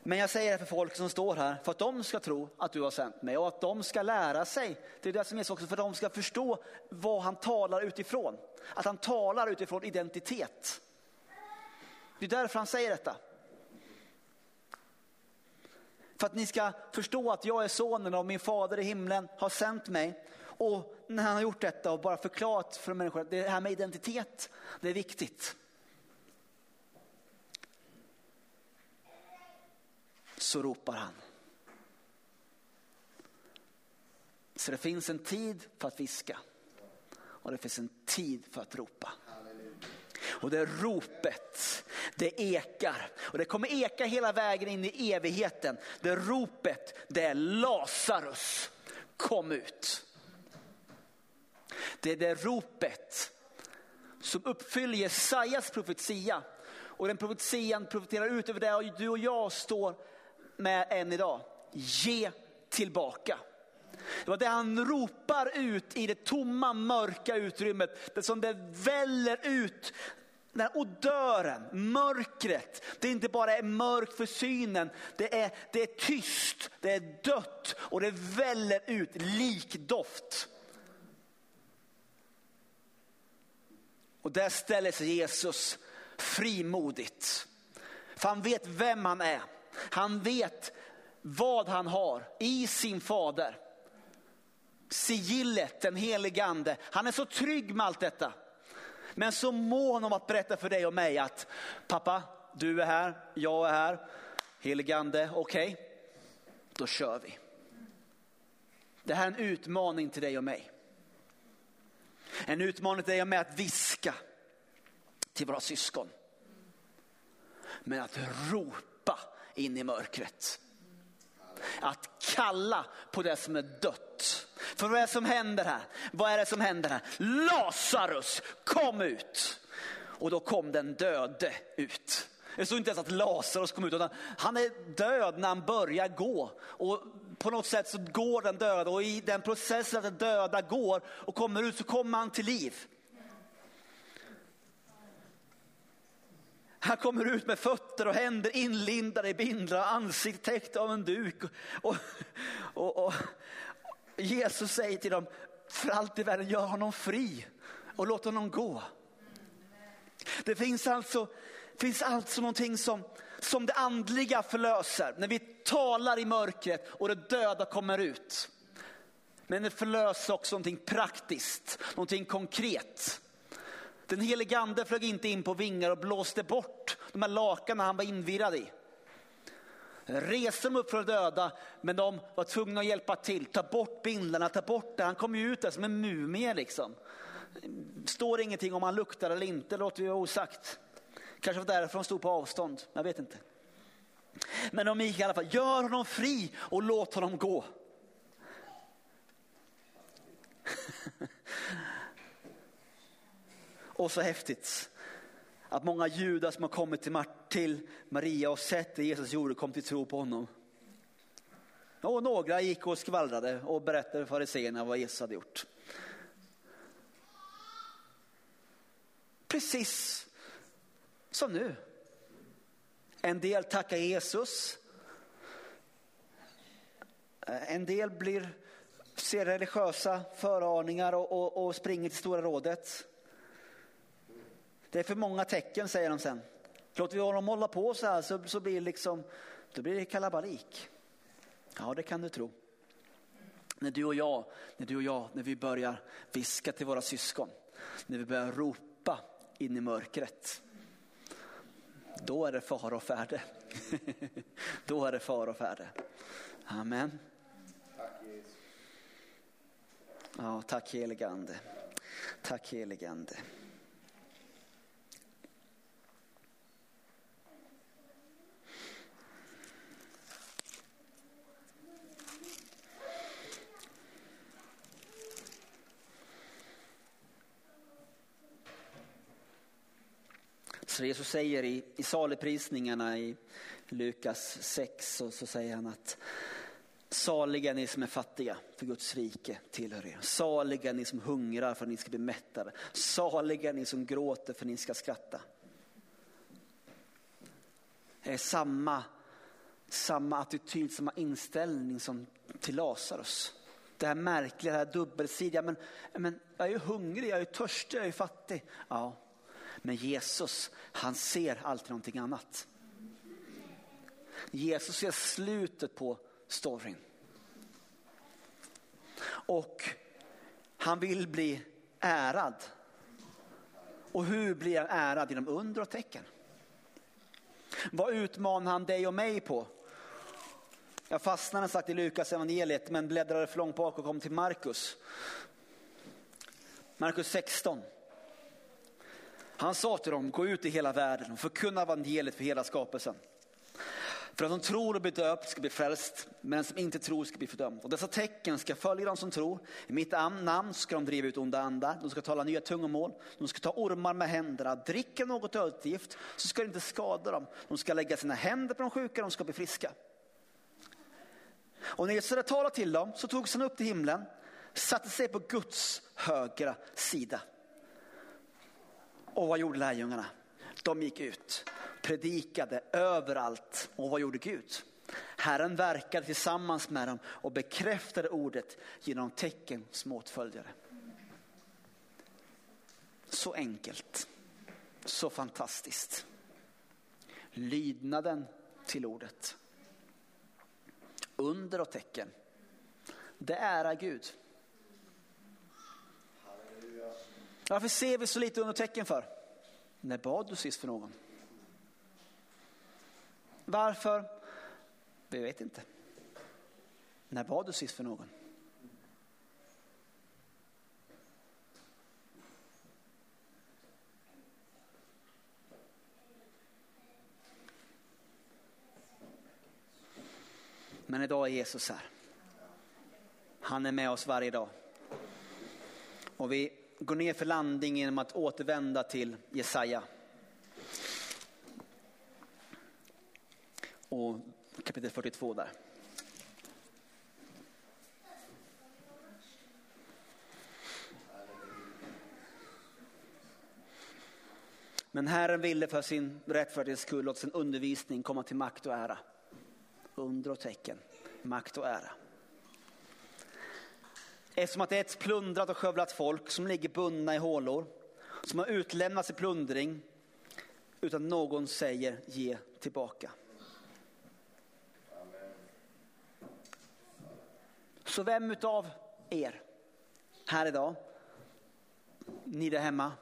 [SPEAKER 1] Men jag säger det för folk som står här för att de ska tro att du har sänt mig och att de ska lära sig. Det är det som är också för att de ska förstå vad han talar utifrån. Att han talar utifrån identitet. Det är därför han säger detta. För att ni ska förstå att jag är sonen och min fader i himlen har sänt mig. Och när han har gjort detta och bara förklarat för människor att det här med identitet, det är viktigt. Så ropar han. Så det finns en tid för att viska och det finns en tid för att ropa. Och det ropet, det ekar. Och det kommer eka hela vägen in i evigheten. Det ropet, det är Lazarus, kom ut. Det är det ropet som uppfyller Jesajas profetia. Och den profetian profeterar ut över det du och jag står med än idag. Ge tillbaka. Det var det han ropar ut i det tomma mörka utrymmet. Det som det väller ut den här odören, mörkret, det är inte bara är mörkt för synen, det är, det är tyst, det är dött och det väller ut likdoft. Och där ställer sig Jesus frimodigt. För han vet vem han är. Han vet vad han har i sin fader. Sigillet, den helige ande. Han är så trygg med allt detta. Men så mån om att berätta för dig och mig att pappa, du är här, jag är här, heligande, okej, okay, då kör vi. Det här är en utmaning till dig och mig. En utmaning till dig och mig att viska till våra syskon. Men att ropa in i mörkret. Att kalla på det som är dött. För vad är det som händer här? Vad är det som händer här? Lazarus, kom ut! Och då kom den döde ut. Det står inte ens att Lazarus kom ut, utan han är död när han börjar gå. Och på något sätt så går den döda och i den processen att den döda går och kommer ut så kommer han till liv. Han kommer ut med fötter och händer inlindade i bindlar, ansiktet täckt av en duk. Och, och, och, Jesus säger till dem, för allt i världen, gör honom fri och låt honom gå. Det finns alltså, finns alltså någonting som, som det andliga förlöser. När vi talar i mörkret och det döda kommer ut. Men det förlöser också någonting praktiskt, någonting konkret. Den helige ande flög inte in på vingar och blåste bort de här lakanen han var invirad i. Reste dem upp från de döda, men de var tvungna att hjälpa till. Ta bort bindlarna, ta bort det. Han kom ju ut där som en mumie liksom. Står ingenting om han luktar eller inte, låter vi osagt. Kanske var därför de stod på avstånd, jag vet inte. Men de gick i alla fall, gör honom fri och låt honom gå. och så häftigt att många judar som har kommit till, Maria och sett det Jesus gjorde kom till tro på honom. Och några gick och skvallrade och berättade för fariséerna vad Jesus hade gjort. Precis Som nu. En del tackar Jesus. En del blir, ser religiösa föraningar och, och, och springer till Stora rådet. Det är för många tecken säger de sen. Låter vi honom hålla på så här så, så blir det liksom, då blir det kalabalik. Ja, det kan du tro. När du och jag, när du och jag, när vi börjar viska till våra syskon, när vi börjar ropa in i mörkret, då är det fara och färde. då är det fara och färde. Amen. Ja, tack heligande. Tack Ande. Så Jesus säger i, i saligprisningarna i Lukas 6 så, så säger han att Saliga ni som är fattiga, för Guds rike tillhör er. Saliga ni som hungrar för att ni ska bli mättade. Saliga ni som gråter för att ni ska skratta. Det är samma, samma attityd, samma inställning som till Lazarus. Det här märkliga, det här dubbelsidiga. Men, men jag är ju hungrig, jag är törstig, jag är fattig. Ja, men Jesus, han ser alltid någonting annat. Jesus ser slutet på storyn. Och han vill bli ärad. Och hur blir han ärad? Genom under och tecken. Vad utmanar han dig och mig på? Jag fastnade sagt i Lukas evangeliet men bläddrade för långt bak och kom till Markus. Markus 16. Han sa till dem, gå ut i hela världen och förkunna evangeliet för hela skapelsen. För att som tror och blir döpt ska bli frälst, men den som inte tror ska bli fördömd. Och dessa tecken ska följa de som tror. I mitt namn ska de driva ut onda andar, de ska tala nya tungomål, de ska ta ormar med händerna, dricka något ölgift så ska det inte skada dem. De ska lägga sina händer på de sjuka, de ska bli friska. Och när Jesus hade talat till dem så togs han upp till himlen, satte sig på Guds högra sida. Och vad gjorde lärjungarna? De gick ut, predikade överallt. Och vad gjorde Gud? Herren verkade tillsammans med dem och bekräftade ordet genom tecken som åtföljare. Så enkelt, så fantastiskt. Lydnaden till ordet. Under och tecken. Det ärar Gud. Varför ser vi så lite undertecken för? När bad du sist för någon? Varför? Vi vet inte. När bad du sist för någon? Men idag är Jesus här. Han är med oss varje dag. Och vi går ner för landning genom att återvända till Jesaja. Och kapitel 42 där. Men Herren ville för sin rättfärdighets skull låta sin undervisning komma till makt och ära. Under och tecken, makt och ära. Eftersom att det är ett plundrat och skövlat folk som ligger bundna i hålor, som har utlämnats i plundring utan någon säger ge tillbaka. Så vem utav er här idag, ni där hemma,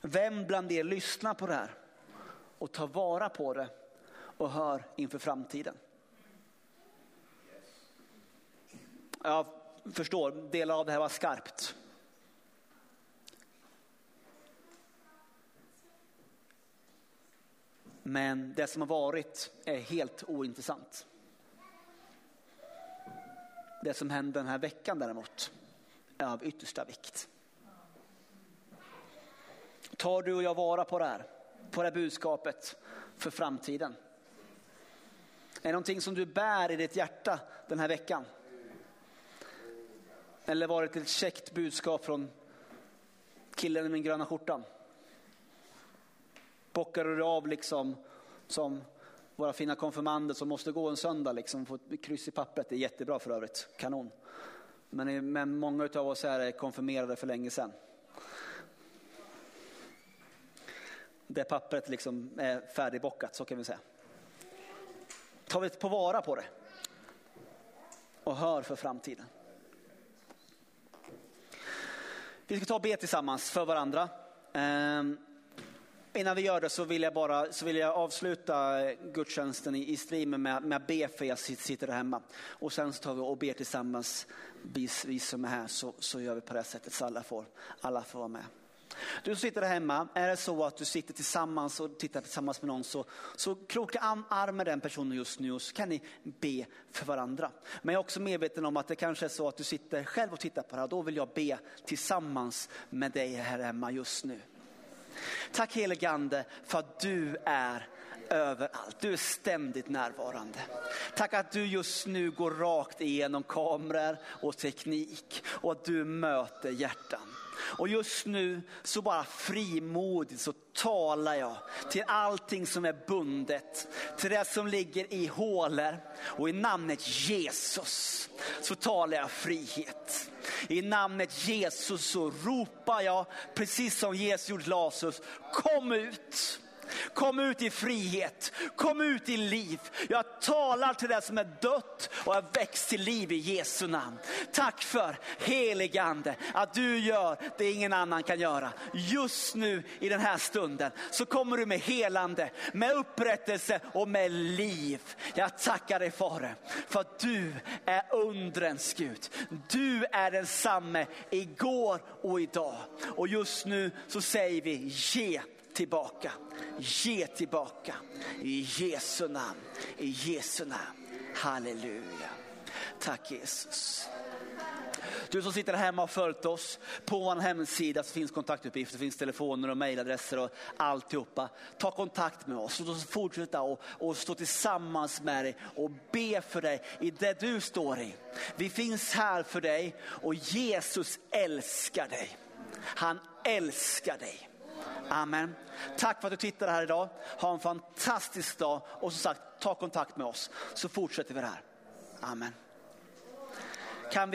[SPEAKER 1] vem bland er lyssnar på det här och tar vara på det och hör inför framtiden? Jag förstår, delar av det här var skarpt. Men det som har varit är helt ointressant. Det som hände den här veckan däremot är av yttersta vikt. Tar du och jag vara på det här, på det här budskapet för framtiden? Är det någonting som du bär i ditt hjärta den här veckan? Eller var det ett käckt budskap från killen i den gröna skjortan? Bockar du av liksom som våra fina konfirmander som måste gå en söndag liksom, få ett kryss i pappret. Det är jättebra för övrigt, kanon. Men, eh, men många av oss här är konfirmerade för länge sedan. Det pappret liksom är färdigbockat, så kan vi säga. Tar vi på vara på det och hör för framtiden. Vi ska ta och be tillsammans för varandra. Ehm, innan vi gör det så vill jag bara så vill jag avsluta gudstjänsten i, streamen med, med att be för er som sitter där hemma. Och sen så tar vi och ber tillsammans, vi, vi som är här, så, så gör vi på det sättet så alla får, alla får vara med. Du som sitter där hemma, är det så att du sitter tillsammans och tittar tillsammans med någon så, så kroka arm med den personen just nu och så kan ni be för varandra. Men jag är också medveten om att det kanske är så att du sitter själv och tittar på det här. Då vill jag be tillsammans med dig här hemma just nu. Tack heligande för att du är överallt. Du är ständigt närvarande. Tack att du just nu går rakt igenom kameror och teknik och att du möter hjärtan. Och just nu så bara frimodigt så talar jag till allting som är bundet, till det som ligger i hålor och i namnet Jesus så talar jag frihet. I namnet Jesus så ropar jag, precis som Jesus gjorde Lazarus, kom ut. Kom ut i frihet, kom ut i liv. Jag talar till det som är dött och har växt till liv i Jesu namn. Tack för heligande att du gör det ingen annan kan göra. Just nu i den här stunden så kommer du med helande, med upprättelse och med liv. Jag tackar dig Fader för att du är undrens Gud. Du är densamme igår och idag. Och just nu så säger vi ge tillbaka. Ge tillbaka. I Jesu namn. I Jesu namn. Halleluja. Tack Jesus. Du som sitter hemma och följt oss, på vår hemsida så finns kontaktuppgifter, finns telefoner och mejladresser och alltihopa. Ta kontakt med oss och fortsätta och, och stå tillsammans med dig och be för dig i det du står i. Vi finns här för dig och Jesus älskar dig. Han älskar dig. Amen. Tack för att du tittade här idag. Ha en fantastisk dag och som sagt ta kontakt med oss så fortsätter vi det här. Amen. Kan vi